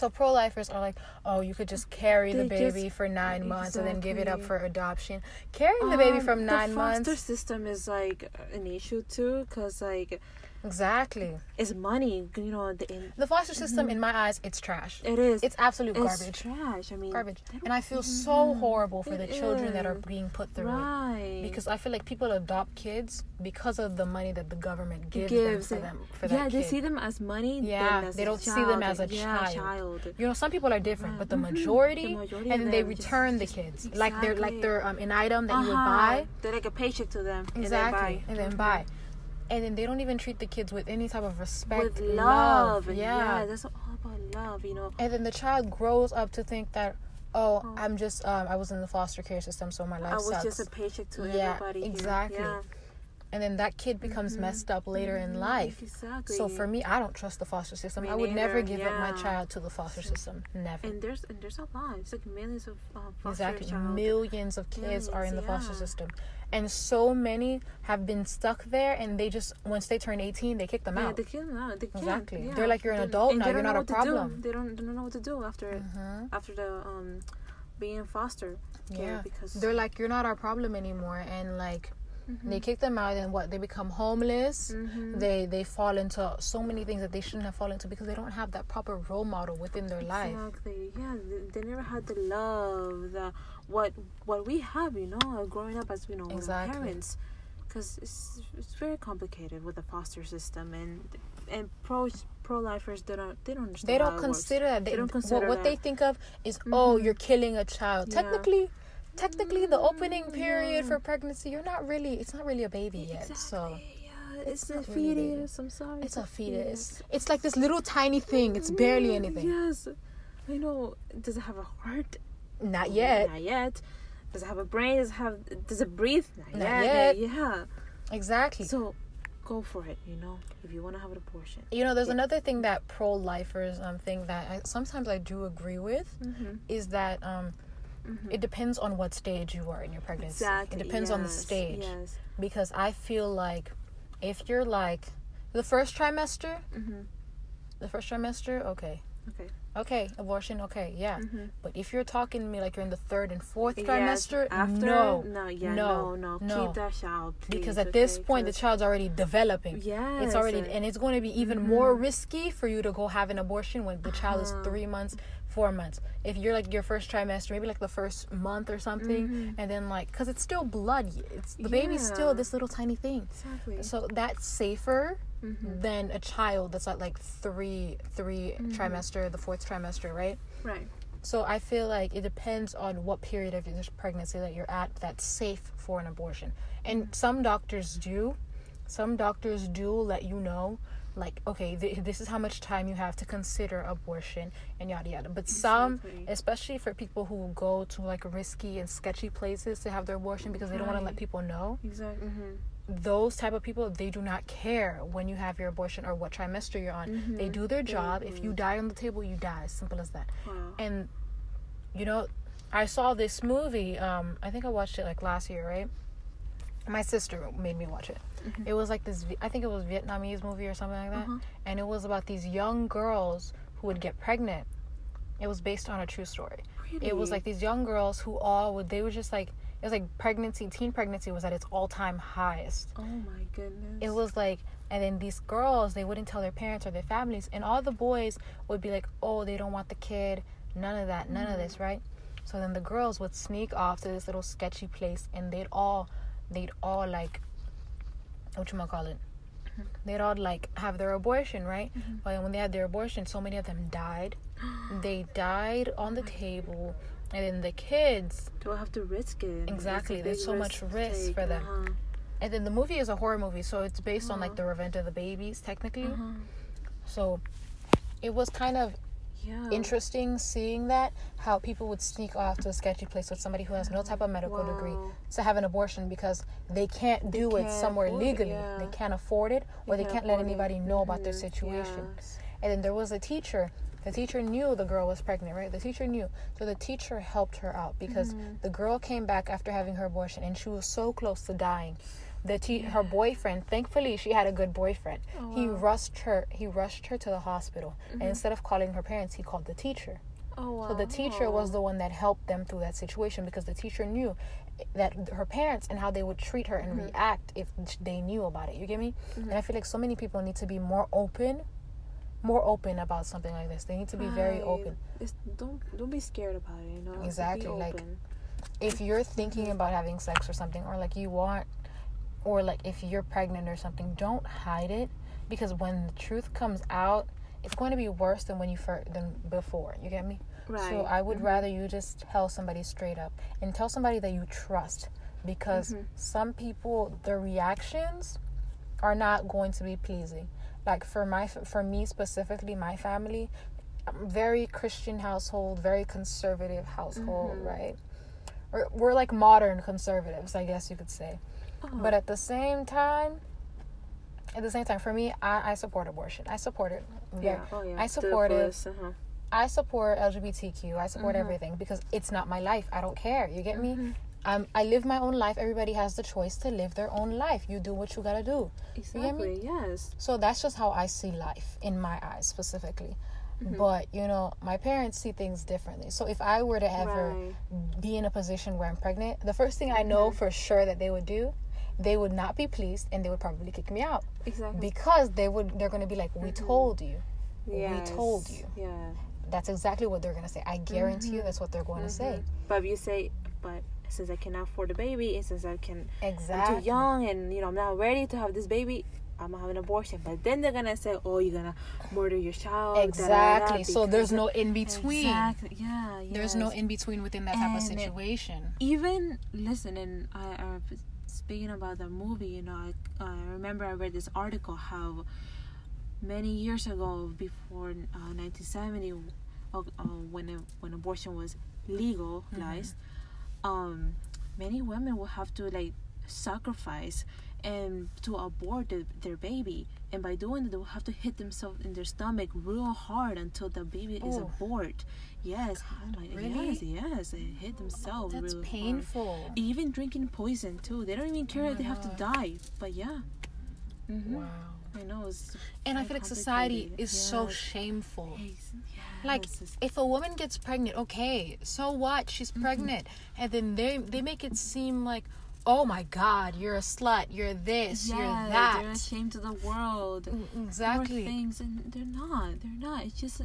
[SPEAKER 1] So pro-lifers are like, oh, you could just carry the baby
[SPEAKER 3] just-
[SPEAKER 1] for nine months and then give it up for adoption. Carrying the baby
[SPEAKER 3] Um,
[SPEAKER 1] from nine months.
[SPEAKER 3] the foster
[SPEAKER 1] months,
[SPEAKER 3] system is like an issue too, cause like
[SPEAKER 1] exactly.
[SPEAKER 3] it's money. You know, the in,
[SPEAKER 1] The foster system, in my eyes, it's trash.
[SPEAKER 3] it is.
[SPEAKER 1] It's absolute
[SPEAKER 3] it's
[SPEAKER 1] garbage.
[SPEAKER 3] trash. I mean,
[SPEAKER 1] Garbage. And I feel so horrible for
[SPEAKER 3] It
[SPEAKER 1] the children that are being put through it. because I feel like people adopt kids because of the money that the government gives,
[SPEAKER 3] gives
[SPEAKER 1] them for them for
[SPEAKER 3] yeah,
[SPEAKER 1] that
[SPEAKER 3] they
[SPEAKER 1] kid.
[SPEAKER 3] see them as money.
[SPEAKER 1] Yeah,
[SPEAKER 3] as
[SPEAKER 1] they don't see them as a
[SPEAKER 3] yeah,
[SPEAKER 1] child.
[SPEAKER 3] child.
[SPEAKER 1] you know, some people are different, but the majority,
[SPEAKER 3] The majority
[SPEAKER 1] and then they
[SPEAKER 3] them just-
[SPEAKER 1] return the kids like they're like they're um, an item that you would
[SPEAKER 3] Uh-huh.
[SPEAKER 1] buy
[SPEAKER 3] They're like a paycheck to them.
[SPEAKER 1] exactly,
[SPEAKER 3] And then buy.
[SPEAKER 1] and then buy, and then they don't even treat the kids with any type of respect,
[SPEAKER 3] with love.
[SPEAKER 1] yeah.
[SPEAKER 3] yeah, that's all about love. You know,
[SPEAKER 1] and then the child grows up to think that. Oh,
[SPEAKER 3] Oh.
[SPEAKER 1] I'm just um I was in the foster care system so my life
[SPEAKER 3] I was
[SPEAKER 1] sucks.
[SPEAKER 3] just a paycheck to
[SPEAKER 1] Yeah,
[SPEAKER 3] everybody. here.
[SPEAKER 1] exactly.
[SPEAKER 3] Yeah.
[SPEAKER 1] and then that kid becomes messed up later in life.
[SPEAKER 3] Exactly.
[SPEAKER 1] So for me, I don't trust the foster system.
[SPEAKER 3] Me
[SPEAKER 1] I would never
[SPEAKER 3] neither,
[SPEAKER 1] give up my child to the foster system. Never.
[SPEAKER 3] and there's and there's a lot. It's like millions of uh, foster
[SPEAKER 1] exactly.
[SPEAKER 3] child.
[SPEAKER 1] Millions of kids are in the
[SPEAKER 3] Millions,
[SPEAKER 1] foster system. And so many have been stuck there and they just once they turn 18, they kick them
[SPEAKER 3] Yeah,
[SPEAKER 1] out.
[SPEAKER 3] they kill them out. They can't.
[SPEAKER 1] Exactly.
[SPEAKER 3] Yeah.
[SPEAKER 1] They're like, "You're an adult
[SPEAKER 3] and
[SPEAKER 1] now, you're
[SPEAKER 3] don't
[SPEAKER 1] a problem."
[SPEAKER 3] They don't, they don't know what to do after
[SPEAKER 1] Mhm.
[SPEAKER 3] after the um being in foster care
[SPEAKER 1] Yeah.
[SPEAKER 3] because
[SPEAKER 1] They're like, you're not our problem anymore. And like,
[SPEAKER 3] Mm-hmm.
[SPEAKER 1] they kick them out and what? They become homeless.
[SPEAKER 3] Mhm.
[SPEAKER 1] They they fall into so many things that they shouldn't have fallen into because they don't have that proper role model within their life.
[SPEAKER 3] Exactly. Yeah, they, they never had the love, the what what we have, you know, growing up as you know,
[SPEAKER 1] Exactly.
[SPEAKER 3] our parents. Because it's it's very complicated with the foster system and and pro pro lifers they don't they don't understand.
[SPEAKER 1] they don't consider that. They,
[SPEAKER 3] They don't
[SPEAKER 1] what,
[SPEAKER 3] consider
[SPEAKER 1] what they
[SPEAKER 3] that.
[SPEAKER 1] think of is, oh,
[SPEAKER 3] Mhm.
[SPEAKER 1] you're killing a child.
[SPEAKER 3] Yeah.
[SPEAKER 1] Technically, technically, the opening
[SPEAKER 3] Mm,
[SPEAKER 1] period
[SPEAKER 3] yeah.
[SPEAKER 1] for pregnancy, you're not really. It's not really a baby yet. So
[SPEAKER 3] yeah, it's, a
[SPEAKER 1] not really
[SPEAKER 3] fetus. I'm sorry.
[SPEAKER 1] it's a fetus. It's like this little tiny thing. It's barely anything.
[SPEAKER 3] Yes, I know. Does it have a heart?
[SPEAKER 1] Not yet.
[SPEAKER 3] Not yet. Does it have a brain? Does it have? Does it breathe? Not,
[SPEAKER 1] Not
[SPEAKER 3] yet.
[SPEAKER 1] yet.
[SPEAKER 3] Yeah.
[SPEAKER 1] Exactly.
[SPEAKER 3] So, go for it. You know, if you want to have an abortion.
[SPEAKER 1] You know, there's
[SPEAKER 3] Yeah.
[SPEAKER 1] another thing that pro-lifers um think that I, sometimes I do agree with
[SPEAKER 3] Mm-hmm.
[SPEAKER 1] is that um it depends on what stage you are in your pregnancy.
[SPEAKER 3] Exactly.
[SPEAKER 1] It depends on the stage
[SPEAKER 3] Yes.
[SPEAKER 1] because I feel like if you're like the first trimester,
[SPEAKER 3] Mm-hmm.
[SPEAKER 1] the first trimester, okay.
[SPEAKER 3] Okay.
[SPEAKER 1] Okay, abortion, okay, yeah.
[SPEAKER 3] Mm-hmm.
[SPEAKER 1] But if you're talking to me like you're in the third and fourth
[SPEAKER 3] Yes,
[SPEAKER 1] trimester,
[SPEAKER 3] after,
[SPEAKER 1] no.
[SPEAKER 3] no, yeah,
[SPEAKER 1] no,
[SPEAKER 3] no, no. Keep that child, please,
[SPEAKER 1] Because at this
[SPEAKER 3] okay?
[SPEAKER 1] point, the child's already developing.
[SPEAKER 3] Yes.
[SPEAKER 1] It's already, and it's going to be even
[SPEAKER 3] Mhm.
[SPEAKER 1] more risky for you to go have an abortion when the child is
[SPEAKER 3] Uh-huh.
[SPEAKER 1] three months, four months. If you're like your first trimester, maybe like the first month or something,
[SPEAKER 3] Mhm.
[SPEAKER 1] and then like, because it's still blood, it's the baby's still this little tiny thing.
[SPEAKER 3] Exactly.
[SPEAKER 1] So that's safer
[SPEAKER 3] Mhm.
[SPEAKER 1] than a child that's at like three, 3
[SPEAKER 3] Mm-hmm.
[SPEAKER 1] trimester, the fourth trimester, right?
[SPEAKER 3] Right.
[SPEAKER 1] So I feel like it depends on what period of your pregnancy that you're at that's safe for an abortion. And some doctors do. Some doctors do let you know like okay, th- this is how much time you have to consider abortion and yada yada. But some especially for people who go to like risky and sketchy places to have their abortion because they don't want to let people know.
[SPEAKER 3] Exactly. Mm-hmm.
[SPEAKER 1] Those type of people, they do not care when you have your abortion or what trimester you're on. They
[SPEAKER 3] Mhm.
[SPEAKER 1] do their
[SPEAKER 3] They
[SPEAKER 1] job. If you die on the table, you die. Simple as that
[SPEAKER 3] Wow.
[SPEAKER 1] and you know i saw this movie um i think i watched it like last year right my sister made me watch it
[SPEAKER 3] Mhm.
[SPEAKER 1] it was like this i think it was vietnamese movie or something like that
[SPEAKER 3] Uh-huh.
[SPEAKER 1] and it was about these young girls who would get pregnant it was based on a true story it was like these young girls who all would they were just like it was like pregnancy, teen pregnancy was at its all time highest.
[SPEAKER 3] Oh my goodness.
[SPEAKER 1] It was like, and then these girls, they wouldn't tell their parents or their families, and all the boys would be like, oh, they don't want the kid, none of that, none of this, right? So then the girls would sneak off to this little sketchy place, and they'd all, they'd all like, what you call it? They'd all like have their abortion, right? But when they had their abortion, so many of them died. they died on the table, and then the kids
[SPEAKER 3] Do I have to risk it?
[SPEAKER 1] Exactly, there's so much risk
[SPEAKER 3] take,
[SPEAKER 1] for them.
[SPEAKER 3] uh-huh,
[SPEAKER 1] And then the movie is a horror movie, so it's based on like
[SPEAKER 3] Uh-huh.
[SPEAKER 1] the revenge of the babies, technically.
[SPEAKER 3] uh-huh.
[SPEAKER 1] So it was kind of
[SPEAKER 3] Yeah.
[SPEAKER 1] interesting seeing that how people would sneak off to a sketchy place with somebody who has no type of medical degree to have an abortion because they can't do it
[SPEAKER 3] can't
[SPEAKER 1] somewhere
[SPEAKER 3] afford
[SPEAKER 1] legally.
[SPEAKER 3] yeah.
[SPEAKER 1] They can't afford it, or they
[SPEAKER 3] can't
[SPEAKER 1] can't let
[SPEAKER 3] afford it.
[SPEAKER 1] anybody know about their
[SPEAKER 3] Mhm,
[SPEAKER 1] situation.
[SPEAKER 3] yes.
[SPEAKER 1] And then there was a teacher. The teacher knew the girl was pregnant, right? The teacher knew. So the teacher helped her out because
[SPEAKER 3] Mm-hmm.
[SPEAKER 1] the girl came back after having her abortion and she was so close to dying. The te- her boyfriend, thankfully she had a good boyfriend.
[SPEAKER 3] Oh,
[SPEAKER 1] He
[SPEAKER 3] wow. Mm-hmm.
[SPEAKER 1] rushed her he rushed her to the hospital. And instead of calling her parents, he called the teacher.
[SPEAKER 3] Oh wow.
[SPEAKER 1] So the teacher was the one that helped them through that situation because the teacher knew that her parents and how they would treat her and react if they knew about it. You get me? And I feel like so many people need to be more open, more open about something like this. They need to be very open.
[SPEAKER 3] It's, don't don't be scared about it. You know.
[SPEAKER 1] Exactly, like. If you're thinking about having sex or something, or like you want, or like if you're pregnant or something, don't hide it because when the truth comes out, it's going to be worse than when you fir- than before. You get me?
[SPEAKER 3] right.
[SPEAKER 1] So I would
[SPEAKER 3] Mhm.
[SPEAKER 1] rather you just tell somebody straight up and tell somebody that you trust because
[SPEAKER 3] Mhm.
[SPEAKER 1] some people their reactions are not going to be pleasing. Like for my for me specifically, my family, very Christian household, very conservative household,
[SPEAKER 3] Mhm.
[SPEAKER 1] right? We're, we're like modern conservatives, I guess you could say.
[SPEAKER 3] Oh,
[SPEAKER 1] But at the same time, at the same time, for me, I, I support abortion. I support it. Very-
[SPEAKER 3] yeah. Oh yeah.
[SPEAKER 1] I support it.
[SPEAKER 3] Uh-huh.
[SPEAKER 1] I support LGBTQ. I support
[SPEAKER 3] Mhm.
[SPEAKER 1] everything because it's not my life. I don't care. You get me?
[SPEAKER 3] Mhm.
[SPEAKER 1] Um, I live my own life. Everybody has the choice to live their own life. You do what you gotta do. get me?
[SPEAKER 3] Exactly. Yes.
[SPEAKER 1] So that's just how I see life in my eyes specifically.
[SPEAKER 3] Mhm.
[SPEAKER 1] But you know, my parents see things differently. So if I were to ever
[SPEAKER 3] Right.
[SPEAKER 1] be in a position where I'm pregnant, the first thing I know
[SPEAKER 3] Mhm.
[SPEAKER 1] for sure that they would do, they would not be pleased and they would probably kick me out
[SPEAKER 3] Exactly.
[SPEAKER 1] because they would. They're gonna be like, "We
[SPEAKER 3] Mhm.
[SPEAKER 1] told you."
[SPEAKER 3] yes.
[SPEAKER 1] told you.
[SPEAKER 3] Yeah.
[SPEAKER 1] That's exactly what they're gonna say. I guarantee you,
[SPEAKER 3] Mhm.
[SPEAKER 1] that's what they're going to say.
[SPEAKER 3] Mhm. But if you say, but since I cannot afford the baby, and since I can,
[SPEAKER 1] Exactly.
[SPEAKER 3] I'm too young, and you know I'm not ready to have this baby, I'm gonna have an abortion. But then they're gonna say, oh, you're gonna murder your child. da, da, da,
[SPEAKER 1] Exactly. So there's no in between.
[SPEAKER 3] Exactly. Yeah.
[SPEAKER 1] There's no in between within that type of
[SPEAKER 3] And
[SPEAKER 1] situation.
[SPEAKER 3] even listen and I, I speaking about the movie you know I, I remember i read this article how many years ago before uh, 1970 uh, when when abortion was legalized um many women would have to like sacrifice and to abort the, their baby and by doing that they will have to hit themselves in their stomach real hard until the baby is
[SPEAKER 1] Ooh.
[SPEAKER 3] abort yes oh my
[SPEAKER 1] really?
[SPEAKER 3] yes yes they hit themselves
[SPEAKER 1] That's
[SPEAKER 3] really hard.
[SPEAKER 1] painful.
[SPEAKER 3] even drinking poison too they don't even care
[SPEAKER 1] Oh
[SPEAKER 3] that they
[SPEAKER 1] my
[SPEAKER 3] have to die but yeah hmm
[SPEAKER 1] Wow.
[SPEAKER 3] i know it's
[SPEAKER 1] And I feel like society is so shameful.
[SPEAKER 3] Yes,
[SPEAKER 1] Like if a woman gets pregnant, okay, so what? She's
[SPEAKER 3] Mm-hmm.
[SPEAKER 1] pregnant, and then they they make it seem like, oh my God, you're a slut, you're this, you're that.
[SPEAKER 3] They're ashamed to the world.
[SPEAKER 1] Mm, Exactly.
[SPEAKER 3] things, and they're not. They're not. It's just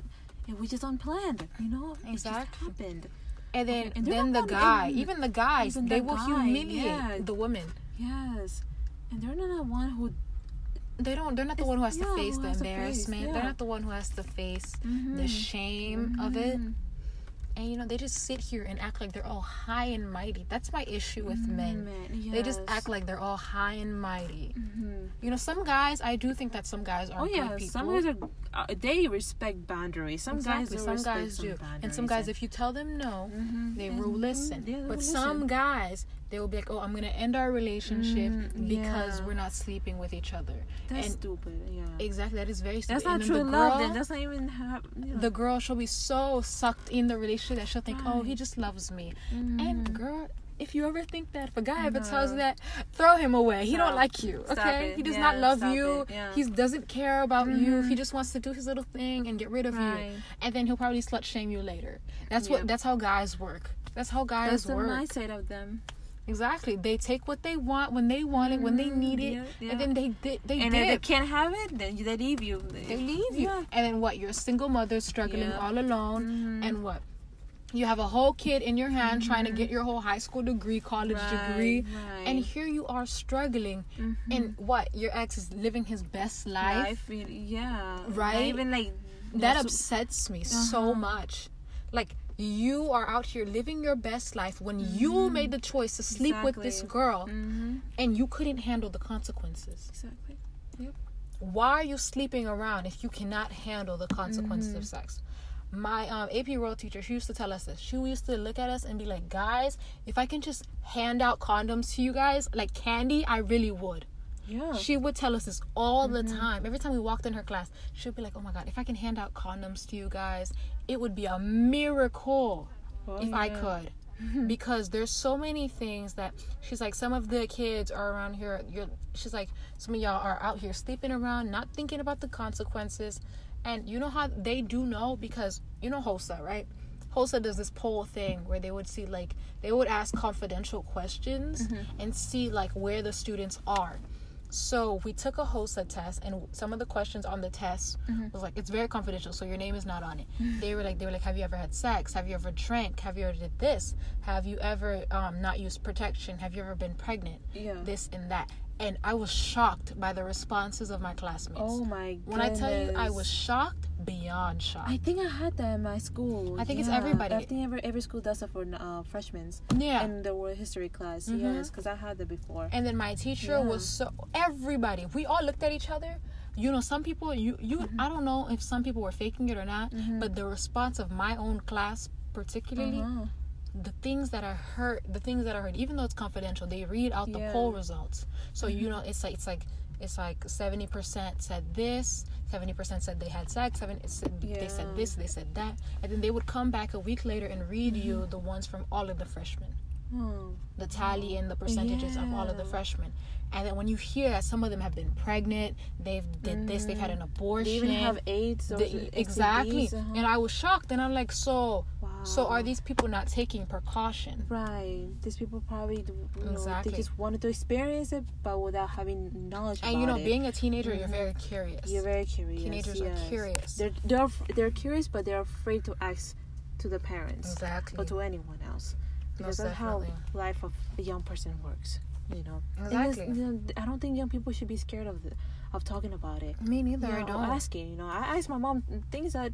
[SPEAKER 3] it was just unplanned. You know. It
[SPEAKER 1] Exactly.
[SPEAKER 3] just happened.
[SPEAKER 1] And then
[SPEAKER 3] and
[SPEAKER 1] then the guy,
[SPEAKER 3] even-
[SPEAKER 1] even the guys,
[SPEAKER 3] even
[SPEAKER 1] they
[SPEAKER 3] the
[SPEAKER 1] will
[SPEAKER 3] guy,
[SPEAKER 1] humiliate
[SPEAKER 3] yeah.
[SPEAKER 1] the woman.
[SPEAKER 3] Yes, and they're not the one who.
[SPEAKER 1] They don't. They're not the
[SPEAKER 3] It's-
[SPEAKER 1] one who has
[SPEAKER 3] yeah,
[SPEAKER 1] to face the
[SPEAKER 3] to face,
[SPEAKER 1] embarrassment. They're not the one who has to face the
[SPEAKER 3] Mhm.
[SPEAKER 1] shame of it. And you know, they just sit here and act like they're all high and mighty. That's my issue with men.
[SPEAKER 3] Men,
[SPEAKER 1] They just act like they're all high and mighty.
[SPEAKER 3] Mhm.
[SPEAKER 1] You know, some guys. I do think that some guys are
[SPEAKER 3] Oh yeah,
[SPEAKER 1] people.
[SPEAKER 3] some guys are. Uh, they respect boundaries. Some guys
[SPEAKER 1] exactly.
[SPEAKER 3] do
[SPEAKER 1] Some guys
[SPEAKER 3] some
[SPEAKER 1] do,
[SPEAKER 3] boundaries
[SPEAKER 1] and some guys, if you tell them no,
[SPEAKER 3] Mhm.
[SPEAKER 1] they will listen.
[SPEAKER 3] yeah, they will
[SPEAKER 1] but some
[SPEAKER 3] listen.
[SPEAKER 1] guys, they will be like, "Oh, I'm gonna end our relationship
[SPEAKER 3] Mm,
[SPEAKER 1] because
[SPEAKER 3] yeah.
[SPEAKER 1] we're not sleeping with each other."
[SPEAKER 3] that's
[SPEAKER 1] and
[SPEAKER 3] stupid. Yeah.
[SPEAKER 1] Exactly, that is very stupid.
[SPEAKER 3] That's not true
[SPEAKER 1] the
[SPEAKER 3] love. Then that's not even know.
[SPEAKER 1] the girl she'll be so sucked in the relationship that she'll think, oh, he just loves me.
[SPEAKER 3] Mhm.
[SPEAKER 1] And girl, if you ever think that, if a guy ever tells you that, throw him away. He don't like you. Okay, he does
[SPEAKER 3] Yeah,
[SPEAKER 1] not love you. He doesn't care about you. He
[SPEAKER 3] Mhm.
[SPEAKER 1] just wants to do his little thing and get rid of you. And then he'll probably slut shame you later. That's what. That's how guys work. That's how guys
[SPEAKER 3] That's the
[SPEAKER 1] work.
[SPEAKER 3] mindset of them.
[SPEAKER 1] Exactly. They take what they want when they want it, when they need it,
[SPEAKER 3] Yeah, yeah.
[SPEAKER 1] and then they they, they
[SPEAKER 3] and if they can't have it, then they leave you.
[SPEAKER 1] They leave you.
[SPEAKER 3] Yeah.
[SPEAKER 1] And then what? You're a single mother struggling all alone.
[SPEAKER 3] Mhm.
[SPEAKER 1] And what? You have a whole kid in your hand trying to get your whole high school degree, college
[SPEAKER 3] Right,
[SPEAKER 1] degree.
[SPEAKER 3] right.
[SPEAKER 1] And here you are struggling. And what? Your ex is living his best life.
[SPEAKER 3] Life, yeah. Not
[SPEAKER 1] Right?
[SPEAKER 3] even like
[SPEAKER 1] that upsets me so
[SPEAKER 3] Uh-huh.
[SPEAKER 1] much. Like you are out here living your best life when you made the choice to sleep with this
[SPEAKER 3] Exactly.
[SPEAKER 1] girl
[SPEAKER 3] Mhm.
[SPEAKER 1] and you couldn't handle the consequences.
[SPEAKER 3] Exactly. Yep.
[SPEAKER 1] why are you sleeping around if you cannot handle the consequences of
[SPEAKER 3] Mm-hmm.
[SPEAKER 1] sex? My um, AP world teacher, she used to tell us this. She used to look at us and be like, guys, if I can just hand out condoms to you guys like candy, I really would.
[SPEAKER 3] Yeah.
[SPEAKER 1] She would tell us this all the
[SPEAKER 3] Mm-hmm.
[SPEAKER 1] time. Every time we walked in her class, she would be like, oh my God, if I can hand out condoms to you guys, it would be a miracle
[SPEAKER 3] Oh,
[SPEAKER 1] if I could. because there's so many things that she's like some of the kids are around here you're she's like some of y'all are out here sleeping around not thinking about the consequences. And you know how they do know? Because you know HOSA right? HOSA does this poll thing where they would see like they would ask confidential questions mm-hmm. and see like where the students are so we took a HOSA test, and some of the questions on the test was like, it's very confidential, so your name is not on it. They were like, they were like, have you ever had sex? Have you ever drank? Have you ever did this? Have you ever um, not used protection? Have you ever been pregnant?
[SPEAKER 3] Yeah.
[SPEAKER 1] This and that. And I was shocked by the responses of my classmates.
[SPEAKER 3] Oh my goodness.
[SPEAKER 1] when I tell you, I was shocked beyond shocked.
[SPEAKER 3] I think I had that in my school.
[SPEAKER 1] I think it's everybody.
[SPEAKER 3] I think every every school does it for uh, freshmen
[SPEAKER 1] yeah.
[SPEAKER 3] in the world history class.
[SPEAKER 1] Mhm.
[SPEAKER 3] Yes, because I had that before.
[SPEAKER 1] And then my teacher
[SPEAKER 3] Yeah.
[SPEAKER 1] was so everybody. We all looked at each other. You know, some people you you
[SPEAKER 3] Mm-hmm.
[SPEAKER 1] I don't know if some people were faking it or not, but the response of my own class particularly,
[SPEAKER 3] Uh-huh.
[SPEAKER 1] The things that I heard, the things that I heard, even though it's confidential, they read out the
[SPEAKER 3] Yeah.
[SPEAKER 1] poll results. So you know, it's like it's like it's like seventy percent said this, seventy percent said they had sex, seven it said, they said this, they said that, and then they would come back a week later and read you
[SPEAKER 3] Mm-hmm.
[SPEAKER 1] the ones from all of the freshmen
[SPEAKER 3] Oh.
[SPEAKER 1] the tally and the percentages of all of the freshmen. And then when you hear that some of them have been pregnant, they've did this, they've had an abortion.
[SPEAKER 3] Mm-hmm. They even have AIDS.
[SPEAKER 1] They- exactly.
[SPEAKER 3] Uh-huh.
[SPEAKER 1] And I was shocked and I'm like, so so are these people not taking precaution?
[SPEAKER 3] Right. These people probably, you know,
[SPEAKER 1] Exactly.
[SPEAKER 3] they just wanted to experience it, but without having knowledge
[SPEAKER 1] And you know,
[SPEAKER 3] it.
[SPEAKER 1] being a teenager, you're mm-hmm. very curious.
[SPEAKER 3] You're very curious.
[SPEAKER 1] Teenagers
[SPEAKER 3] yes.
[SPEAKER 1] are curious.
[SPEAKER 3] They're they're they're curious, but they're afraid to ask to the parents
[SPEAKER 1] exactly.
[SPEAKER 3] or to anyone else because
[SPEAKER 1] Most
[SPEAKER 3] that's how life of a young person works. You know.
[SPEAKER 1] Exactly.
[SPEAKER 3] you know, I don't think young people should be scared of the, of talking about it.
[SPEAKER 1] Me neither.
[SPEAKER 3] You
[SPEAKER 1] I
[SPEAKER 3] know,
[SPEAKER 1] don't.
[SPEAKER 3] asking. You know, I ask my mom things that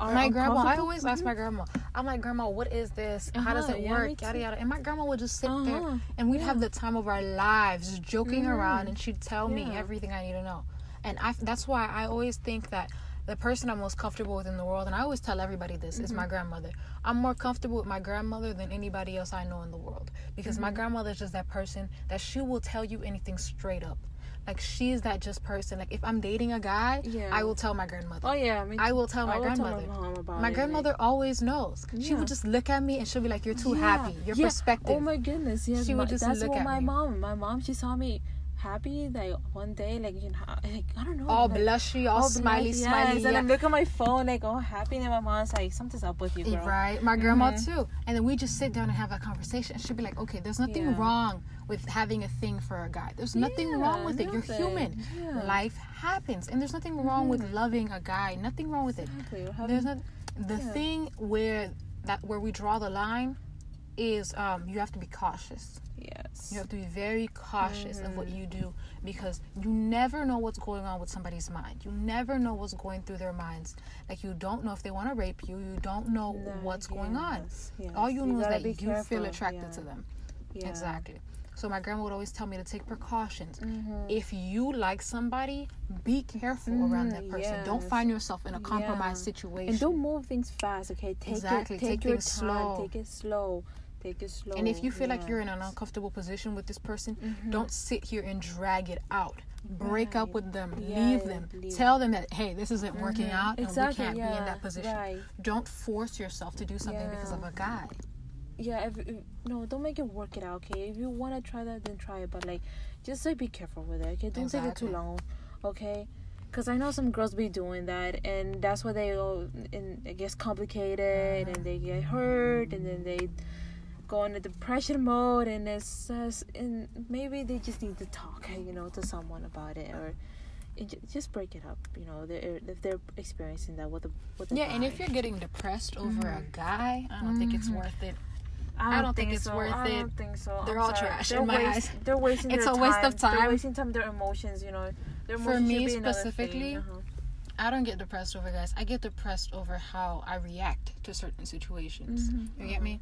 [SPEAKER 1] my grandma, I always ask my grandma. I'm like, Grandma, what is this? How does
[SPEAKER 3] Uh-huh,
[SPEAKER 1] it
[SPEAKER 3] yeah,
[SPEAKER 1] work? Yada yada. And my grandma would just sit there
[SPEAKER 3] Uh-huh,
[SPEAKER 1] and we'd have the time of our lives just joking
[SPEAKER 3] Mhm.
[SPEAKER 1] around and she'd tell me everything I need to know. And I that's why I always think that the person I'm most comfortable with in the world, and I always tell everybody this, is
[SPEAKER 3] Mm-hmm.
[SPEAKER 1] my grandmother. I'm more comfortable with my grandmother than anybody else I know in the world. Because
[SPEAKER 3] Mm-hmm.
[SPEAKER 1] my grandmother is just that person that she will tell you anything straight up. Like she's that just person. Like if I'm dating a guy,
[SPEAKER 3] Yeah.
[SPEAKER 1] I will tell my grandmother.
[SPEAKER 3] Oh yeah, I mean,
[SPEAKER 1] I will tell my
[SPEAKER 3] will tell
[SPEAKER 1] grandmother.
[SPEAKER 3] my
[SPEAKER 1] My grandmother always knows. She would just look at me and she'll be like, "You're too
[SPEAKER 3] Yeah,
[SPEAKER 1] happy. Your
[SPEAKER 3] yeah.
[SPEAKER 1] Oh perspective."
[SPEAKER 3] Oh my goodness, yes.
[SPEAKER 1] She would
[SPEAKER 3] my-
[SPEAKER 1] just
[SPEAKER 3] that's
[SPEAKER 1] look
[SPEAKER 3] what
[SPEAKER 1] at
[SPEAKER 3] my
[SPEAKER 1] me.
[SPEAKER 3] mom. My mom, she saw me happy like one day, like you know, like I don't know,
[SPEAKER 1] all
[SPEAKER 3] like,
[SPEAKER 1] blushy, all, smiley,
[SPEAKER 3] blushy,
[SPEAKER 1] smiley.
[SPEAKER 3] Yes, and
[SPEAKER 1] yeah.
[SPEAKER 3] I look at my phone, like all happy, and my mom's like, "Something's up with you, girl."
[SPEAKER 1] Right, my grandma
[SPEAKER 3] Mhm.
[SPEAKER 1] too. And then we just sit down and have a conversation. She'd be like, "Okay, there's nothing
[SPEAKER 3] Yeah.
[SPEAKER 1] wrong with having a thing for a guy. There's nothing wrong
[SPEAKER 3] Yeah,
[SPEAKER 1] with it. You're human. Life happens, and there's nothing wrong with loving a guy. Nothing wrong with it.
[SPEAKER 3] Exactly. We're having-
[SPEAKER 1] There's not. The thing where that where we draw the line is um you have to be cautious.
[SPEAKER 3] Yes.
[SPEAKER 1] You have to be very cautious of
[SPEAKER 3] Mm-hmm.
[SPEAKER 1] what you do because you never know what's going on with somebody's mind. You never know what's going through their minds. Like you don't know if they want to rape you. You don't know
[SPEAKER 3] No,
[SPEAKER 1] what's going on.
[SPEAKER 3] yes, yes.
[SPEAKER 1] All you know is that you feel attracted
[SPEAKER 3] yeah,
[SPEAKER 1] to them.
[SPEAKER 3] yeah.
[SPEAKER 1] Exactly. So my grandma would always tell me to take precautions.
[SPEAKER 3] Mhm.
[SPEAKER 1] If you like somebody, be careful around that
[SPEAKER 3] Mhm,
[SPEAKER 1] person. Don't find yourself in a compromised
[SPEAKER 3] Yeah.
[SPEAKER 1] situation.
[SPEAKER 3] And don't move things fast, okay? Take
[SPEAKER 1] Exactly,
[SPEAKER 3] It, take,
[SPEAKER 1] take
[SPEAKER 3] your time.
[SPEAKER 1] slow.
[SPEAKER 3] Take it slow. Take it slow.
[SPEAKER 1] And if you feel like you're in an uncomfortable position with this person,
[SPEAKER 3] Mhm.
[SPEAKER 1] don't sit here and drag it out. Break up with them.
[SPEAKER 3] Yeah,
[SPEAKER 1] leave them.
[SPEAKER 3] leave.
[SPEAKER 1] Tell them that hey, this isn't working
[SPEAKER 3] Mhm.
[SPEAKER 1] out, and
[SPEAKER 3] exactly,
[SPEAKER 1] we can't
[SPEAKER 3] yeah,
[SPEAKER 1] be in that position.
[SPEAKER 3] Right.
[SPEAKER 1] Don't force yourself to do something because of a guy.
[SPEAKER 3] Yeah. If, if- no, don't make it work it out. Okay. If you want to try that, then try it. But like, just like be careful with it. Okay. Don't take it too long. Okay. Because I know some girls be doing that, and that's why they go and it gets complicated, and they get hurt, and then they go into depression mode and it's just, and maybe they just need to talk you know to someone about it or it, just break it up you know they're, if they're experiencing that with a with a
[SPEAKER 1] Yeah, and if you're getting depressed over a
[SPEAKER 3] Mhm.
[SPEAKER 1] guy, I don't think it's
[SPEAKER 3] Mhm.
[SPEAKER 1] worth it.
[SPEAKER 3] I
[SPEAKER 1] I don't think it's
[SPEAKER 3] so.
[SPEAKER 1] worth
[SPEAKER 3] I
[SPEAKER 1] it.
[SPEAKER 3] don't think so.
[SPEAKER 1] They're
[SPEAKER 3] I'm
[SPEAKER 1] all
[SPEAKER 3] sorry.
[SPEAKER 1] trash
[SPEAKER 3] They're
[SPEAKER 1] in my
[SPEAKER 3] waste-
[SPEAKER 1] eyes.
[SPEAKER 3] They're wasting
[SPEAKER 1] It's a waste of time.
[SPEAKER 3] They're wasting time. Their emotions, you know. Their
[SPEAKER 1] For me
[SPEAKER 3] should be another
[SPEAKER 1] specifically.
[SPEAKER 3] Uh-huh.
[SPEAKER 1] I don't get depressed over guys. I get depressed over how I react to certain situations.
[SPEAKER 3] Mhm.
[SPEAKER 1] You get me?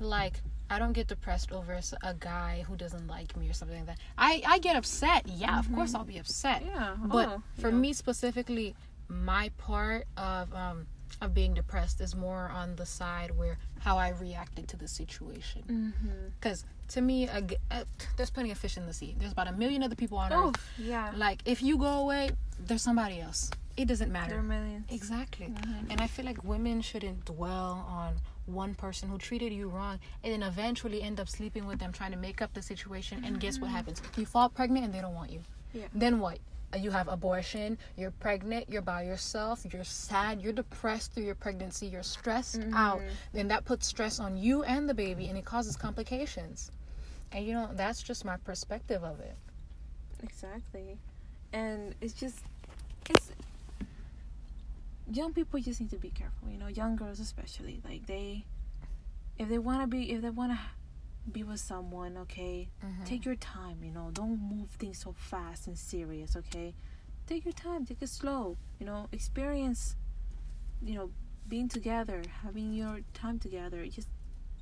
[SPEAKER 1] Like I don't get depressed over a guy who doesn't like me or something like that. I I get upset. Yeah, of course I'll be upset.
[SPEAKER 3] Yeah.
[SPEAKER 1] But
[SPEAKER 3] oh,
[SPEAKER 1] for
[SPEAKER 3] yeah.
[SPEAKER 1] me specifically, my part of um of being depressed is more on the side where how I reacted to the situation. Because to me, a g uh, there's plenty of fish in the sea. There's about a million other people on
[SPEAKER 3] Oh,
[SPEAKER 1] earth.
[SPEAKER 3] yeah.
[SPEAKER 1] Like if you go away, there's somebody else. It doesn't matter.
[SPEAKER 3] There are millions.
[SPEAKER 1] Exactly.
[SPEAKER 3] Mhm.
[SPEAKER 1] And I feel like women shouldn't dwell on one person who treated you wrong and then eventually end up sleeping with them trying to make up the situation and guess what happens? You fall pregnant and they don't want you.
[SPEAKER 3] Yeah.
[SPEAKER 1] Then what? Uh, You have abortion, you're pregnant, you're by yourself, you're sad, you're depressed through your pregnancy, you're stressed out. Then that puts stress on you and the baby and it causes complications. And you know, that's just my perspective of it.
[SPEAKER 3] Exactly. And it's just, it's, young people just need to be careful, you know, young girls especially. Like, they, if they want to be, if they want to be with someone, okay, mm-hmm. take your time, you know, don't move things so fast and serious, okay? Take your time, take it slow, you know, experience, you know, being together, having your time together. Just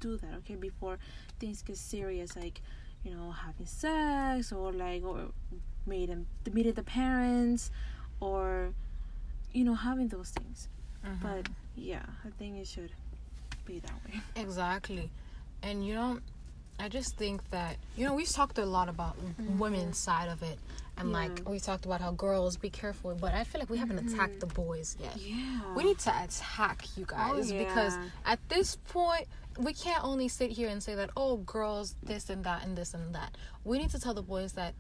[SPEAKER 3] do that, okay, before things get serious, like, you know, having sex or like, or meeting, meeting the parents or, you know, having those things. Mm-hmm. But yeah, I think it should be that way.
[SPEAKER 1] Exactly. And you know, I just think that you know we've talked a lot about mm-hmm. women's side of it, and
[SPEAKER 3] Yeah.
[SPEAKER 1] like we talked about how girls be careful, but I feel like we haven't mm-hmm. attacked the boys yet.
[SPEAKER 3] Yeah.
[SPEAKER 1] We need to attack you oh, guys because
[SPEAKER 3] yeah.
[SPEAKER 1] at this point we can't only sit here and say that oh girls this and that and this and that. We need to tell the boys that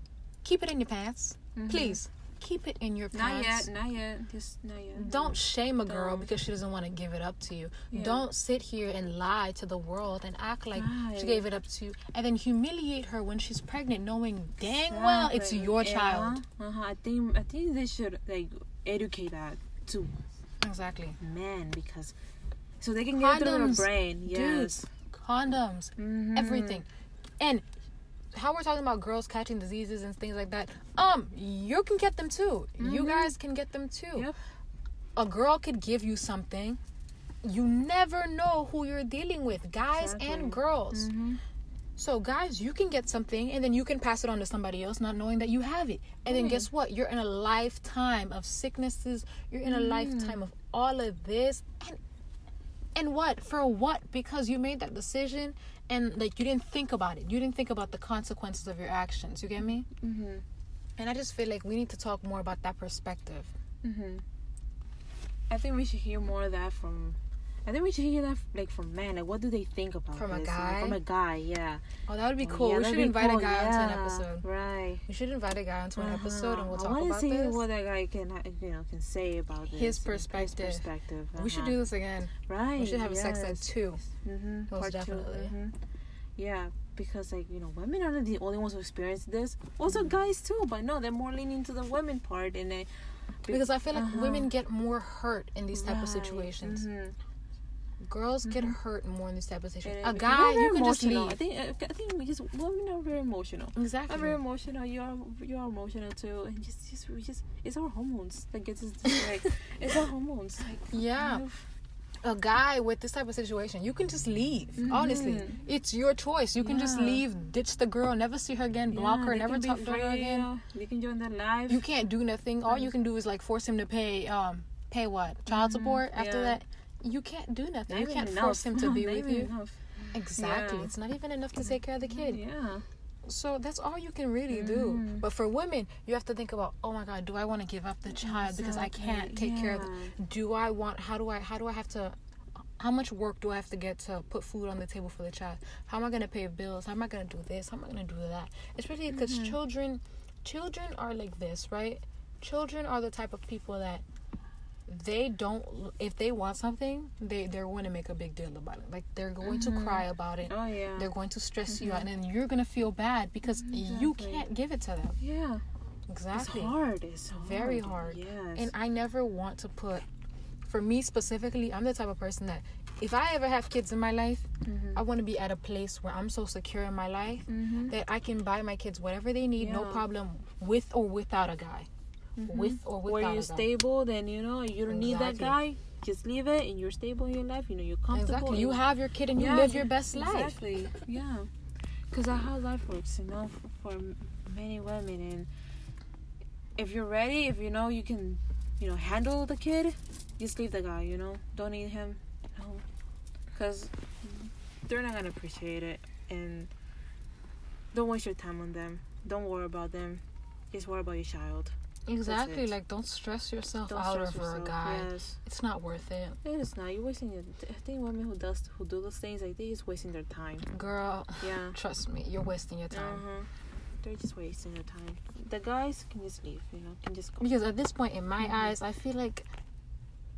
[SPEAKER 1] keep it in your pants, please keep it in your
[SPEAKER 3] Mm-hmm. Not yet, not yet, just not yet.
[SPEAKER 1] Don't shame a girl
[SPEAKER 3] Don't.
[SPEAKER 1] because she doesn't want to give it up to you.
[SPEAKER 3] Yeah.
[SPEAKER 1] Don't sit here and lie to the world and act like she gave it up to you and then humiliate her when she's pregnant, knowing dang well it's your
[SPEAKER 3] Yeah.
[SPEAKER 1] child.
[SPEAKER 3] Uh-huh. I think I think they should like educate that too.
[SPEAKER 1] Exactly.
[SPEAKER 3] men because so they can get it through their
[SPEAKER 1] Condoms,
[SPEAKER 3] brain. Yes.
[SPEAKER 1] Dudes, condoms,
[SPEAKER 3] Mhm.
[SPEAKER 1] everything. And how we're talking about girls catching diseases and things like that. Um, you can get them too. You
[SPEAKER 3] Mhm.
[SPEAKER 1] guys can get them too.
[SPEAKER 3] Yep.
[SPEAKER 1] A girl could give you something. You never know who you're dealing with, guys
[SPEAKER 3] Exactly.
[SPEAKER 1] and girls.
[SPEAKER 3] Mhm.
[SPEAKER 1] So, guys, you can get something and then you can pass it on to somebody else, not knowing that you have it. And then, guess what? You're in a lifetime of sicknesses. You're in a
[SPEAKER 3] Mm.
[SPEAKER 1] lifetime of all of this. And and what for what? Because you made that decision and like you didn't think about it. You didn't think about the consequences of your actions. You get me?
[SPEAKER 3] Mhm.
[SPEAKER 1] And I just feel like we need to talk more about that perspective.
[SPEAKER 3] Mhm. I think we should hear more of that from. I think we should hear that like from men. Like, what do they think about
[SPEAKER 1] From a
[SPEAKER 3] this? Like,
[SPEAKER 1] guy?
[SPEAKER 3] from a guy, yeah.
[SPEAKER 1] Oh, that would be cool.
[SPEAKER 3] yeah,
[SPEAKER 1] we should invite
[SPEAKER 3] cool,
[SPEAKER 1] a guy onto an episode.
[SPEAKER 3] Right.
[SPEAKER 1] We should invite a guy onto an episode and we'll
[SPEAKER 3] Uh-huh.
[SPEAKER 1] talk
[SPEAKER 3] I wanna
[SPEAKER 1] about
[SPEAKER 3] see what that guy can, uh, you know, can say about this.
[SPEAKER 1] His perspective.
[SPEAKER 3] perspective.
[SPEAKER 1] We should
[SPEAKER 3] uh-huh.
[SPEAKER 1] do this again.
[SPEAKER 3] Right.
[SPEAKER 1] We should have a sex ed
[SPEAKER 3] yes.
[SPEAKER 1] too.
[SPEAKER 3] Mm-hmm.
[SPEAKER 1] Most definitely.
[SPEAKER 3] hmm Yeah, because like you know, women are the only ones who experience this. Also, guys too, but no, they're more leaning to the women part, and they
[SPEAKER 1] Because I feel like
[SPEAKER 3] Uh-huh.
[SPEAKER 1] women get more hurt in these type of
[SPEAKER 3] Right,
[SPEAKER 1] situations.
[SPEAKER 3] mhm.
[SPEAKER 1] Girls get hurt more in these type of situations.
[SPEAKER 3] And
[SPEAKER 1] A guy, you can just leave.
[SPEAKER 3] I think I think we just women are very emotional.
[SPEAKER 1] Exactly.
[SPEAKER 3] I'm very emotional. You are you are emotional too, and just just we just it's our hormones that gets us like it's our hormones. Like
[SPEAKER 1] Yeah.
[SPEAKER 3] kind of-
[SPEAKER 1] a guy with this type of situation, you can just leave. Honestly,
[SPEAKER 3] Mhm.
[SPEAKER 1] it's your choice. You can just leave, ditch the girl, never see her again, block
[SPEAKER 3] yeah,
[SPEAKER 1] her, never talk to her again.
[SPEAKER 3] You, can join that life.
[SPEAKER 1] You can't do nothing. All you can do is like force him to pay um pay what child support. After
[SPEAKER 3] yeah.
[SPEAKER 1] that, you can't do nothing.
[SPEAKER 3] Not
[SPEAKER 1] you can't
[SPEAKER 3] enough.
[SPEAKER 1] force him to be with you.
[SPEAKER 3] enough.
[SPEAKER 1] Exactly.
[SPEAKER 3] Yeah.
[SPEAKER 1] It's not even enough to take care of the kid.
[SPEAKER 3] Yeah.
[SPEAKER 1] So that's all you can really do.
[SPEAKER 3] Mhm.
[SPEAKER 1] But for women, you have to think about, oh my God, do I want to give up the child because I can't
[SPEAKER 3] Exactly,
[SPEAKER 1] take care of?
[SPEAKER 3] yeah.
[SPEAKER 1] Do I want? How do I? How do I have to? How much work do I have to get to put food on the table for the child? How am I gonna pay bills? How am I gonna do this? How am I gonna do that? Especially because
[SPEAKER 3] Mm-hmm.
[SPEAKER 1] children, children are like this, right? Children are the type of people that they don't if they want something they they're going to make a big deal about it like they're going to cry about it
[SPEAKER 3] Oh yeah.
[SPEAKER 1] they're going to stress you out and then you're going to feel bad because you can't give it to them
[SPEAKER 3] Yeah.
[SPEAKER 1] exactly
[SPEAKER 3] It's hard. It's hard.
[SPEAKER 1] very hard
[SPEAKER 3] Yes.
[SPEAKER 1] and i never want to put for me specifically i'm the type of person that if i ever have kids in my life
[SPEAKER 3] Mhm.
[SPEAKER 1] i want to be at a place where i'm so secure in my life
[SPEAKER 3] Mhm.
[SPEAKER 1] that i can buy my kids whatever they need no problem with or without a guy Mm-hmm. with or without
[SPEAKER 3] Where you're
[SPEAKER 1] guy
[SPEAKER 3] stable, then you know you don't need that guy. Just leave it, and you're stable in your life. You know you're comfortable.
[SPEAKER 1] exactly you have your kid and you
[SPEAKER 3] Yeah,
[SPEAKER 1] live your best life
[SPEAKER 3] Exactly. Yeah. Because that's how life works, you know, for, for many women. And if you're ready, if you know you can, you know, handle the kid, just leave the guy. You know, don't need him. No, because they're not gonna appreciate it. And don't waste your time on them. Don't worry about them. Just worry about your child.
[SPEAKER 1] Exactly like don't stress yourself
[SPEAKER 3] Don't
[SPEAKER 1] out
[SPEAKER 3] stress
[SPEAKER 1] over
[SPEAKER 3] yourself.
[SPEAKER 1] a guy
[SPEAKER 3] Yes.
[SPEAKER 1] it's not worth it
[SPEAKER 3] It is not. You're wasting your. I think women who does who do those things like they just wasting their time.
[SPEAKER 1] girl
[SPEAKER 3] Yeah.
[SPEAKER 1] trust me you're wasting your time
[SPEAKER 3] Uh-huh. They're just wasting their time. The guys can just leave, you know, can just go.
[SPEAKER 1] because at this point in my
[SPEAKER 3] Mhm.
[SPEAKER 1] eyes i feel like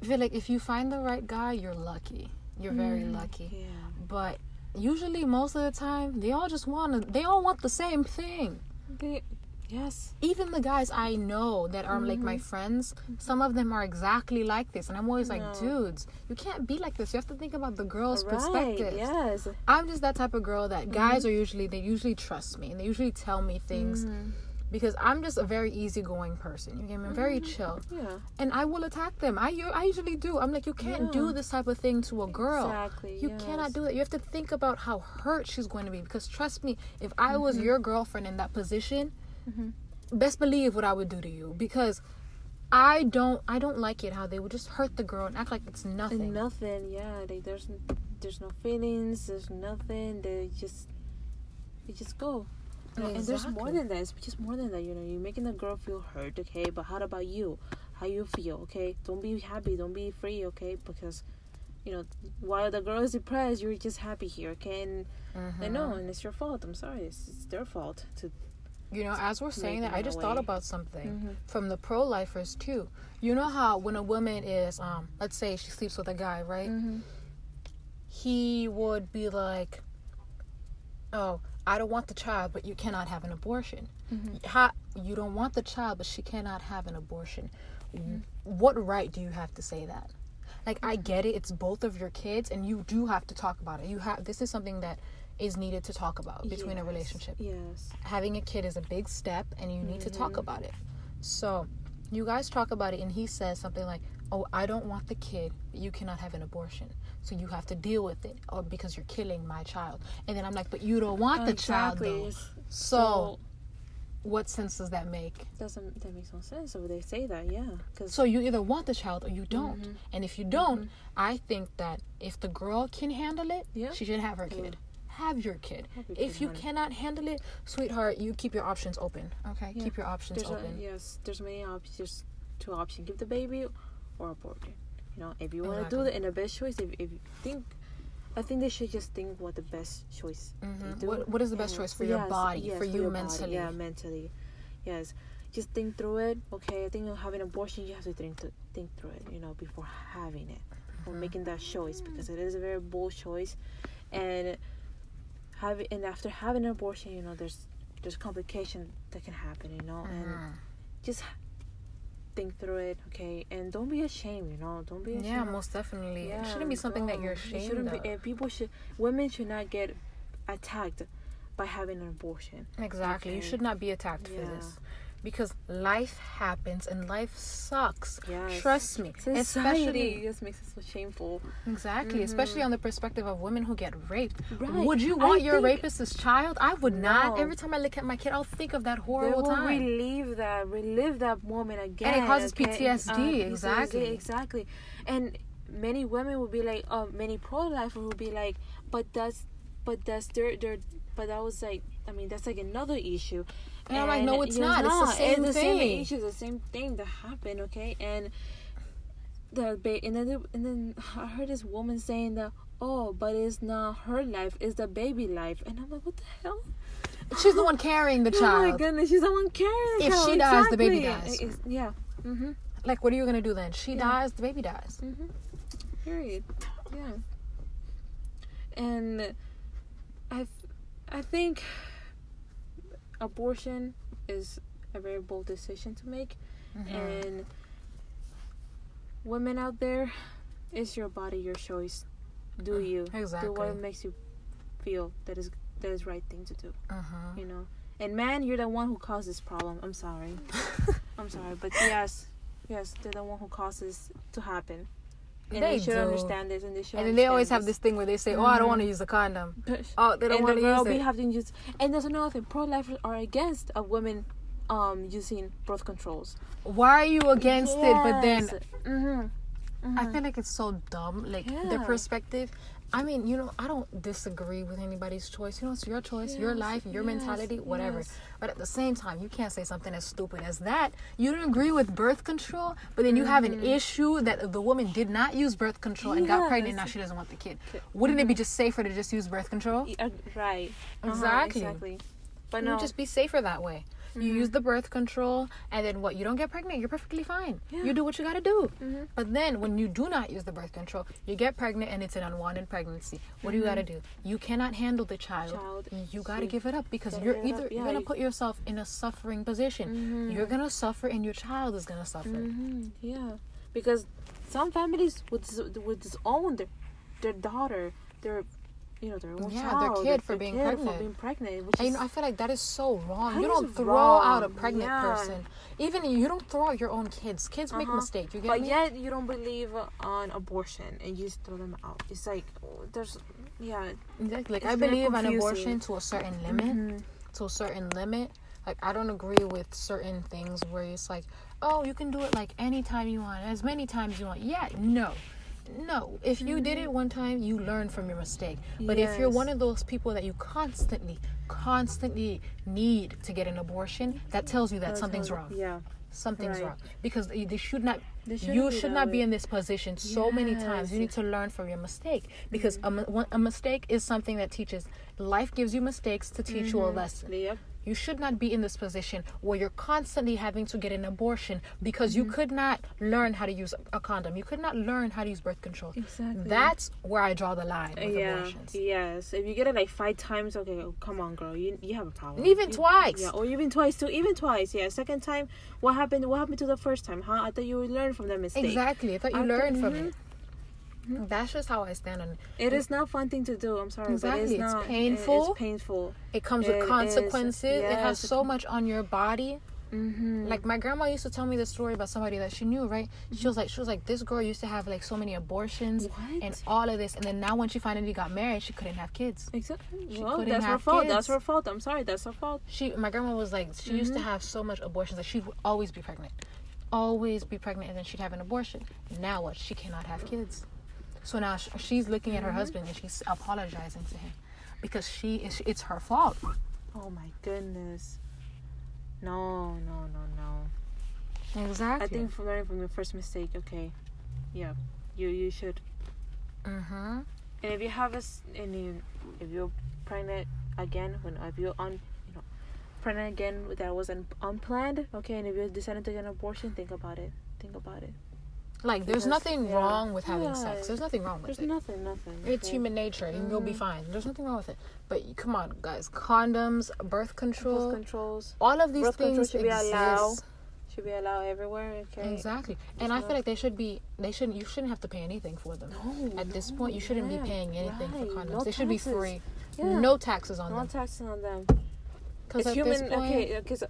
[SPEAKER 1] I feel like if you find the right guy you're lucky you're very
[SPEAKER 3] Mm,
[SPEAKER 1] lucky
[SPEAKER 3] Yeah.
[SPEAKER 1] but usually most of the time they all just want to they all want the same thing
[SPEAKER 3] They, yes.
[SPEAKER 1] even the guys i know that are like my mm-hmm. friends some of them are exactly like this and i'm always like dudes you can't be like this you have to think about the girl's
[SPEAKER 3] Right.
[SPEAKER 1] perspective
[SPEAKER 3] Yes.
[SPEAKER 1] i'm just that type of girl that guys mm-hmm. are usually they usually trust me and they usually tell me things
[SPEAKER 3] Mhm.
[SPEAKER 1] because i'm just a very easygoing person you get me i'm very mm-hmm. chill
[SPEAKER 3] Yeah.
[SPEAKER 1] and I will attack them. I, I usually do. I'm like, you can't do this type of thing to a girl.
[SPEAKER 3] Exactly.
[SPEAKER 1] You
[SPEAKER 3] yes.
[SPEAKER 1] cannot do that. You have to think about how hurt she's going to be. Because trust me, if I was your girlfriend in that position,
[SPEAKER 3] Mhm.
[SPEAKER 1] best believe what I would do to you. Because I don't I don't like it how they would just hurt the girl and act like it's nothing.
[SPEAKER 3] And nothing. Yeah. Like there's there's no feelings. There's nothing. They just they just go. And there's more than that. It's just more than that. You know, you're making the girl feel hurt. Okay, but how about you? How you feel? Okay, don't be happy. Don't be free. Okay, because you know while the girl is depressed, you're just happy here. Okay, and I know,
[SPEAKER 1] Mm-hmm.
[SPEAKER 3] and it's your fault. I'm sorry. It's, it's their fault to.
[SPEAKER 1] You know, as we're saying that, I just thought about something
[SPEAKER 3] Mhm.
[SPEAKER 1] from the pro lifers too. You know how when a woman is um let's say she sleeps with a guy, right?
[SPEAKER 3] Mm-hmm.
[SPEAKER 1] he would be like, "Oh, I don't want the child, but you cannot have an abortion.
[SPEAKER 3] Mhm.
[SPEAKER 1] Ha- you don't want the child, but she cannot have an abortion.
[SPEAKER 3] Mm-hmm.
[SPEAKER 1] What right do you have to say that? Like, I get it; it's both of your kids, and you do have to talk about it. You have this is something that is needed to talk about between a relationship.
[SPEAKER 3] Yes.
[SPEAKER 1] Having a kid is a big step, and you need to talk
[SPEAKER 3] Mhm.
[SPEAKER 1] about it. So, you guys talk about it, and he says something like, "Oh, I don't want the kid, but you cannot have an abortion, so you have to deal with it, or because you're killing my child." And then I'm like, "But you don't want the child, though."
[SPEAKER 3] It's-
[SPEAKER 1] So, what sense does that make?
[SPEAKER 3] doesn't that makes no sense? So they say that, yeah, because
[SPEAKER 1] So you either want the child or you don't.
[SPEAKER 3] Mhm.
[SPEAKER 1] And if you don't, I think that if the girl can handle it,
[SPEAKER 3] Yeah.
[SPEAKER 1] she should have her kid. Have your kid.
[SPEAKER 3] Have your
[SPEAKER 1] If
[SPEAKER 3] kid,
[SPEAKER 1] you cannot handle it, sweetheart, you keep your options open. Okay,
[SPEAKER 3] Yeah.
[SPEAKER 1] keep your options
[SPEAKER 3] there's a,
[SPEAKER 1] open.
[SPEAKER 3] yes, there's many options. There's two options: give the baby or abort it. You know, if you want to do
[SPEAKER 1] Exactly.
[SPEAKER 3] it in the best choice, if, if you think, I think they should just think what the best choice.
[SPEAKER 1] Mhm.
[SPEAKER 3] do.
[SPEAKER 1] What- what is the best
[SPEAKER 3] And
[SPEAKER 1] choice for your
[SPEAKER 3] yes,
[SPEAKER 1] body,
[SPEAKER 3] yes,
[SPEAKER 1] for you
[SPEAKER 3] your body,
[SPEAKER 1] mentally?
[SPEAKER 3] Yeah, mentally. Yes, just think through it. Okay, I think having abortion, you have to think to think through it. You know, before having it, or
[SPEAKER 1] Mm-hmm.
[SPEAKER 3] making that choice because it is a very bold choice, and having and after having an abortion, you know, there's there's complication that can happen. You know, and
[SPEAKER 1] Mhm.
[SPEAKER 3] just think through it, okay, and don't be ashamed. You know, don't be ashamed.
[SPEAKER 1] Yeah, most definitely. it shouldn't be something that you're ashamed
[SPEAKER 3] shouldn't
[SPEAKER 1] of.
[SPEAKER 3] be. And people should. Women should not get attacked by having an abortion.
[SPEAKER 1] Exactly. You should not be attacked for this. Because life happens and life sucks.
[SPEAKER 3] Yes.
[SPEAKER 1] Trust me.
[SPEAKER 3] Society
[SPEAKER 1] Especially
[SPEAKER 3] just makes it so shameful.
[SPEAKER 1] exactly, especially on the perspective of women who get raped.
[SPEAKER 3] Right.
[SPEAKER 1] Would you
[SPEAKER 3] I
[SPEAKER 1] want your
[SPEAKER 3] think-
[SPEAKER 1] rapist's child? I would not.
[SPEAKER 3] No.
[SPEAKER 1] Every time I look at my kid, I'll think of that
[SPEAKER 3] They
[SPEAKER 1] horrible
[SPEAKER 3] will
[SPEAKER 1] time.
[SPEAKER 3] relive that, relive that moment again.
[SPEAKER 1] And it causes
[SPEAKER 3] okay?
[SPEAKER 1] PTSD, exactly.
[SPEAKER 3] exactly. And many women will be like, uh, many pro-lifers will be like, but that's, but that's their, their, but that was like, I mean, that's like another issue.
[SPEAKER 1] And I'm like, no, it's not. It's the same
[SPEAKER 3] it's the same
[SPEAKER 1] thing.
[SPEAKER 3] issue, the same thing that happened. Okay, and the ba- and then the- and then I heard this woman saying that, oh, but it's not her life, it's the baby life, and I'm like, what the hell?
[SPEAKER 1] She's the one carrying the child.
[SPEAKER 3] Oh my goodness, she's the one carrying the
[SPEAKER 1] If
[SPEAKER 3] child.
[SPEAKER 1] she dies, the baby dies.
[SPEAKER 3] It's- yeah. Mm-hmm.
[SPEAKER 1] like what are you gonna do then? She
[SPEAKER 3] Yeah.
[SPEAKER 1] dies, the baby dies.
[SPEAKER 3] Mm-hmm. Period. Yeah. And I, I think abortion is a very bold decision to make,
[SPEAKER 1] Mm-hmm.
[SPEAKER 3] and women out there, it's your body, your choice. Do you do what makes you feel that is that is right thing to do?
[SPEAKER 1] Uh-huh.
[SPEAKER 3] You know. And man, you're the one who caused this problem. I'm sorry. I'm sorry, but yes, yes, they're the one who causes to happen. And they,
[SPEAKER 1] They
[SPEAKER 3] should
[SPEAKER 1] do.
[SPEAKER 3] understand this, and they should.
[SPEAKER 1] And then they always have this thing where they say, "Oh, I don't want to use a condom." Oh, they don't want to use it.
[SPEAKER 3] having use. And there's another thing: pro-lifers are against a women um using birth controls.
[SPEAKER 1] Why are you against it? But then
[SPEAKER 3] mm-hmm.
[SPEAKER 1] I feel like it's so dumb. Like their
[SPEAKER 3] Yeah.
[SPEAKER 1] perspective. I mean, you know, I don't disagree with anybody's choice. You know, it's your choice, your life, your
[SPEAKER 3] yes,
[SPEAKER 1] mentality, whatever.
[SPEAKER 3] yes.
[SPEAKER 1] But at the same time, you can't say something as stupid as that. You don't agree with birth control, but then you have an
[SPEAKER 3] Mm-hmm.
[SPEAKER 1] issue that the woman did not use birth control and got pregnant.
[SPEAKER 3] Yes.
[SPEAKER 1] Now she doesn't want the kid. Wouldn't it be
[SPEAKER 3] Mm-hmm.
[SPEAKER 1] just safer to just use birth control?
[SPEAKER 3] Uh, right. Uh-huh,
[SPEAKER 1] Exactly.
[SPEAKER 3] But
[SPEAKER 1] You
[SPEAKER 3] no.
[SPEAKER 1] would just be safer that way. You use the birth control, and then what? You don't get pregnant. You're perfectly fine.
[SPEAKER 3] Yeah.
[SPEAKER 1] You do what you gotta do.
[SPEAKER 3] Mhm.
[SPEAKER 1] But then, when you do not use the birth control, you get pregnant, and it's an unwanted pregnancy. What do you gotta do? You cannot handle the child.
[SPEAKER 3] Child.
[SPEAKER 1] You gotta give it up because you're either
[SPEAKER 3] up,
[SPEAKER 1] you're gonna
[SPEAKER 3] you-
[SPEAKER 1] put yourself in a suffering position.
[SPEAKER 3] Mhm.
[SPEAKER 1] You're gonna suffer, and your child is gonna suffer.
[SPEAKER 3] Yeah, because some families would would disown their their daughter, their you know their own
[SPEAKER 1] Yeah, their
[SPEAKER 3] child,
[SPEAKER 1] kid for being
[SPEAKER 3] kid
[SPEAKER 1] pregnant.
[SPEAKER 3] For being pregnant, which
[SPEAKER 1] And you know, I feel like that is so wrong. You don't
[SPEAKER 3] is
[SPEAKER 1] throw out a pregnant
[SPEAKER 3] yeah.
[SPEAKER 1] person. Even you don't throw out your own kids. Kids make
[SPEAKER 3] Uh-huh.
[SPEAKER 1] mistakes. You get
[SPEAKER 3] but
[SPEAKER 1] me?
[SPEAKER 3] yet you don't believe on abortion and you just throw them out. It's like there's yeah.
[SPEAKER 1] Exactly. Like I believe on abortion to a certain limit.
[SPEAKER 3] Mhm.
[SPEAKER 1] To a certain limit. Like I don't agree with certain things where it's like, oh, you can do it like anytime you want, as many times you want. Yeah, no. No. If you did it mm-hmm. one time, you learn from your mistake. But if you're one of those people that you constantly, constantly need to get an abortion, that tells you that
[SPEAKER 3] That's
[SPEAKER 1] something's wrong.
[SPEAKER 3] Yeah.
[SPEAKER 1] Something's
[SPEAKER 3] Right.
[SPEAKER 1] wrong. Because they should not
[SPEAKER 3] They
[SPEAKER 1] you should
[SPEAKER 3] that
[SPEAKER 1] not be in this position so many times. You need to learn from your mistake because a, mm-hmm. mi- one- a mistake is something that teaches. Life gives you mistakes to teach you a mm-hmm. lesson.
[SPEAKER 3] Yep.
[SPEAKER 1] You should not be in this position where you're constantly having to get an abortion because
[SPEAKER 3] Mm-hmm.
[SPEAKER 1] you could not learn how to use a condom. You could not learn how to use birth control.
[SPEAKER 3] Exactly.
[SPEAKER 1] That's where I draw the line with
[SPEAKER 3] yeah.
[SPEAKER 1] abortions.
[SPEAKER 3] Yes. If you get it like five times, okay, oh, come on, girl, you you have a problem.
[SPEAKER 1] Even
[SPEAKER 3] You-
[SPEAKER 1] twice.
[SPEAKER 3] Yeah, or even twice too. Even twice. Yeah. Second time, what happened? What happened to the first time? Huh? I thought you would learn from that mistake.
[SPEAKER 1] Exactly. I thought you
[SPEAKER 3] I thought-
[SPEAKER 1] learned from
[SPEAKER 3] mhm.
[SPEAKER 1] it. Mm-hmm. That's just how I stand on it.
[SPEAKER 3] It is not fun thing to do. I'm sorry, but
[SPEAKER 1] Exactly,
[SPEAKER 3] it's
[SPEAKER 1] it's
[SPEAKER 3] not.
[SPEAKER 1] painful.
[SPEAKER 3] It's painful.
[SPEAKER 1] It comes
[SPEAKER 3] It
[SPEAKER 1] with
[SPEAKER 3] is,
[SPEAKER 1] consequences. It has so much on your body.
[SPEAKER 3] Mm-hmm.
[SPEAKER 1] Like my grandma used to tell me the story about somebody that she knew, right? She mm-hmm. was like, she was like, this girl used to have like so many abortions
[SPEAKER 3] What?
[SPEAKER 1] and all of this, and then now when she finally got married, she couldn't have kids.
[SPEAKER 3] Exactly.
[SPEAKER 1] She
[SPEAKER 3] Well, that's her fault. That's her fault. I'm sorry. That's her fault.
[SPEAKER 1] She, my grandma was like, she used to mm-hmm. have so much abortions that she would always be pregnant, always be pregnant, and then she'd have an abortion. Now what? She cannot have kids. So now sh- she's looking at her husband and she's apologizing to him because she is. It's her fault.
[SPEAKER 3] Oh my goodness. No, no, no, no.
[SPEAKER 1] Exactly.
[SPEAKER 3] I think from learning from your first mistake, okay, yeah, you you should.
[SPEAKER 1] Mm-hmm.
[SPEAKER 3] And if you have a, and you, if you're pregnant again, when if you're on, you know, pregnant again that was un, unplanned, okay, and if you decided to get an abortion, think about it. Think about it.
[SPEAKER 1] Like, there's
[SPEAKER 3] Because,
[SPEAKER 1] nothing
[SPEAKER 3] yeah.
[SPEAKER 1] wrong with having
[SPEAKER 3] Yeah.
[SPEAKER 1] sex. There's nothing wrong with
[SPEAKER 3] There's
[SPEAKER 1] it.
[SPEAKER 3] nothing, nothing.
[SPEAKER 1] It's human nature, and you'll be fine. There's nothing wrong with it. But come on, guys, condoms, birth control,
[SPEAKER 3] Birth controls
[SPEAKER 1] all of these
[SPEAKER 3] birth
[SPEAKER 1] things
[SPEAKER 3] should be allowed. should be allowed everywhere. Okay.
[SPEAKER 1] Exactly, and I feel like they should be. They shouldn't. You shouldn't have to pay anything for them.
[SPEAKER 3] No,
[SPEAKER 1] At this
[SPEAKER 3] no,
[SPEAKER 1] point, you shouldn't
[SPEAKER 3] yeah,
[SPEAKER 1] be paying anything
[SPEAKER 3] right.
[SPEAKER 1] for condoms.
[SPEAKER 3] No
[SPEAKER 1] they should be
[SPEAKER 3] taxes.
[SPEAKER 1] free.
[SPEAKER 3] Yeah.
[SPEAKER 1] No taxes on them.
[SPEAKER 3] No
[SPEAKER 1] them.
[SPEAKER 3] taxing on them.
[SPEAKER 1] Because at
[SPEAKER 3] human.
[SPEAKER 1] this point,
[SPEAKER 3] okay, because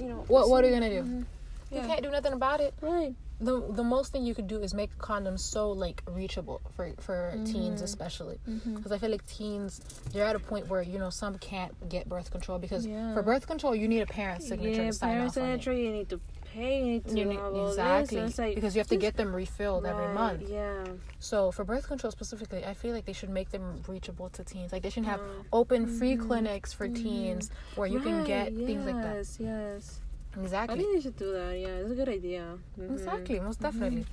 [SPEAKER 3] you know.
[SPEAKER 1] what what are you gonna do?
[SPEAKER 3] Mhm.
[SPEAKER 1] You can't do nothing about it.
[SPEAKER 3] Right.
[SPEAKER 1] The The most thing you could do is make condoms so like reachable for for
[SPEAKER 3] Mm-hmm.
[SPEAKER 1] teens especially. Because I feel like teens, they're at a point where you know some can't get birth control because
[SPEAKER 3] Yeah.
[SPEAKER 1] for birth control you need a parent's signature
[SPEAKER 3] yeah,
[SPEAKER 1] to sign
[SPEAKER 3] parent
[SPEAKER 1] off on it.
[SPEAKER 3] signature. You need to pay. To
[SPEAKER 1] You need, exactly
[SPEAKER 3] like,
[SPEAKER 1] because you have to get them refilled every month.
[SPEAKER 3] Yeah.
[SPEAKER 1] So for birth control specifically, I feel like they should make them reachable to teens. Like they should have
[SPEAKER 3] Mm.
[SPEAKER 1] open free clinics for teens where you can get
[SPEAKER 3] Right,
[SPEAKER 1] things like that.
[SPEAKER 3] Yes, yes. I
[SPEAKER 1] Exactly.
[SPEAKER 3] think they should do that. Yeah, it's a good idea. Mhm.
[SPEAKER 1] Exactly, most definitely.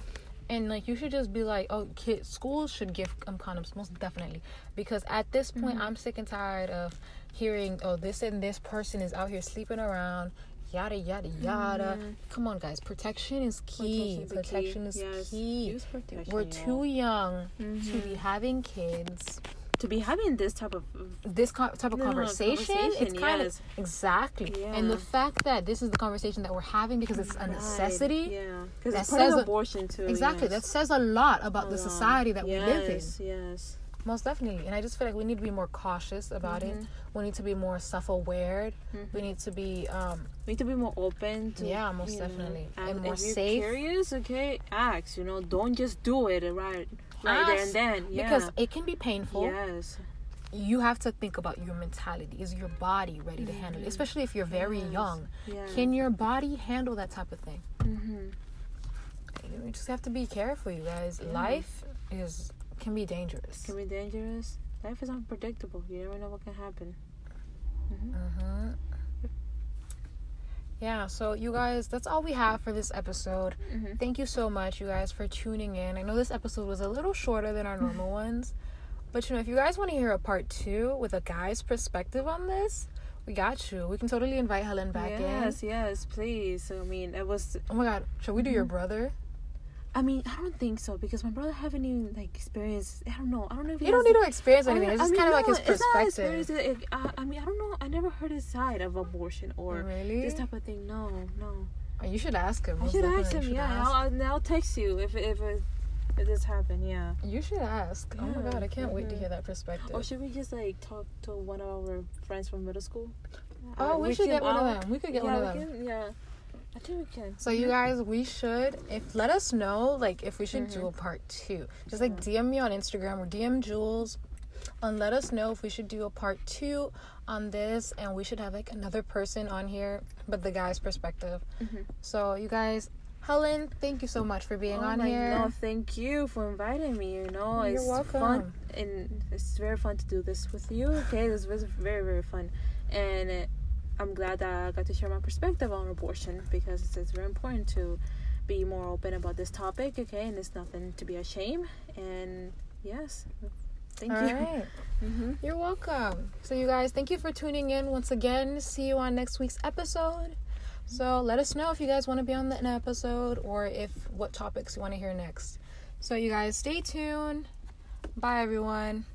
[SPEAKER 1] And like you should just be like, oh, kids, schools should give um, condoms, most definitely, because at this point, I'm sick and tired of hearing, oh, this and this person is out here sleeping around, yada yada yada. Come on, guys. Protection is key.
[SPEAKER 3] Protection's the key.
[SPEAKER 1] Protection is
[SPEAKER 3] Yes.
[SPEAKER 1] key.
[SPEAKER 3] Protection,
[SPEAKER 1] We're
[SPEAKER 3] y'all.
[SPEAKER 1] too young to be having kids.
[SPEAKER 3] To be having this type of
[SPEAKER 1] This co- type of
[SPEAKER 3] No,
[SPEAKER 1] conversation, it's kind
[SPEAKER 3] yes.
[SPEAKER 1] of exactly. And the fact that this is the conversation that we're having because it's a
[SPEAKER 3] Right,
[SPEAKER 1] necessity.
[SPEAKER 3] Yeah, because it's
[SPEAKER 1] says
[SPEAKER 3] abortion too.
[SPEAKER 1] Exactly.
[SPEAKER 3] yes.
[SPEAKER 1] That says a lot about
[SPEAKER 3] A
[SPEAKER 1] the
[SPEAKER 3] lot.
[SPEAKER 1] society that we live in.
[SPEAKER 3] Yes, Yes.
[SPEAKER 1] Most definitely. And I just feel like we need to be more cautious about it.
[SPEAKER 3] Mhm.
[SPEAKER 1] We need to be more self aware.
[SPEAKER 3] Mhm.
[SPEAKER 1] We need to be um
[SPEAKER 3] We need to be more open to
[SPEAKER 1] Yeah, most
[SPEAKER 3] you know,
[SPEAKER 1] definitely.
[SPEAKER 3] and,
[SPEAKER 1] And more
[SPEAKER 3] if you're
[SPEAKER 1] safe.
[SPEAKER 3] curious, okay, ask. You know, don't just do it right, right there and then. Yeah.
[SPEAKER 1] because it can be painful.
[SPEAKER 3] yes,
[SPEAKER 1] You have to think about your mentality. Is your body ready to handle it? Especially if you're very
[SPEAKER 3] Yes.
[SPEAKER 1] young.
[SPEAKER 3] yeah.
[SPEAKER 1] Can your body handle that type of thing?
[SPEAKER 3] hmm
[SPEAKER 1] You just have to be careful, you guys.
[SPEAKER 3] Yeah.
[SPEAKER 1] Life is can be dangerous.
[SPEAKER 3] Can be dangerous. Life is unpredictable. You never know what can happen.
[SPEAKER 1] hmm Yeah, so you guys, that's all we have for this episode.
[SPEAKER 3] Mhm.
[SPEAKER 1] Thank you so much, you guys, for tuning in. I know this episode was a little shorter than our normal ones, but you know, if you guys want to hear a part two with a guy's perspective on this, we got you. We can totally invite Helen back
[SPEAKER 3] yes,
[SPEAKER 1] in.
[SPEAKER 3] Yes, yes, please. I mean, it was.
[SPEAKER 1] Oh my god, should we do your brother?
[SPEAKER 3] I mean, I don't think so because my brother haven't even like experienced. I don't know. I don't know if he
[SPEAKER 1] You don't need to experience anything. It's
[SPEAKER 3] I
[SPEAKER 1] just
[SPEAKER 3] mean,
[SPEAKER 1] kind of like
[SPEAKER 3] no,
[SPEAKER 1] his
[SPEAKER 3] it's not. I, I mean, I don't know. I never heard his side of abortion or
[SPEAKER 1] Really?
[SPEAKER 3] this type of thing. No, no.
[SPEAKER 1] Oh, you should ask him.
[SPEAKER 3] I should ask him.
[SPEAKER 1] Should
[SPEAKER 3] Yeah,
[SPEAKER 1] ask.
[SPEAKER 3] I'll, I'll, I'll text you if if it, if this happened. Yeah.
[SPEAKER 1] You should ask. Oh my god, I can't wait to hear that perspective.
[SPEAKER 3] Or should we just like talk to one of our friends from middle school?
[SPEAKER 1] Oh,
[SPEAKER 3] Uh,
[SPEAKER 1] we
[SPEAKER 3] reach
[SPEAKER 1] should get one of them. We could get
[SPEAKER 3] yeah,
[SPEAKER 1] one of them.
[SPEAKER 3] Can, yeah, I think we can.
[SPEAKER 1] So you guys, we should if let us know like if we should do a part two. Just like DM me on Instagram or DM Jules, and let us know if we should do a part two on this, and we should have like another person on here, but the guy's perspective.
[SPEAKER 3] Mhm.
[SPEAKER 1] So you guys, Helen, thank you so much for being
[SPEAKER 3] oh
[SPEAKER 1] on here.
[SPEAKER 3] No, thank you for inviting me. You know,
[SPEAKER 1] You're
[SPEAKER 3] it's
[SPEAKER 1] welcome.
[SPEAKER 3] fun and it's very fun to do this with you. Okay, this was very very fun, and I'm glad that I got to share my perspective on abortion because it's, it's very important to be more open about this topic. Okay, and it's nothing to be ashamed. And yes, thank
[SPEAKER 1] All
[SPEAKER 3] you.
[SPEAKER 1] right.
[SPEAKER 3] hmm
[SPEAKER 1] You're welcome. So, you guys, thank you for tuning in once again. See you on next week's episode. So, let us know if you guys want to be on the an episode or if what topics you want to hear next. So, you guys, stay tuned. Bye, everyone.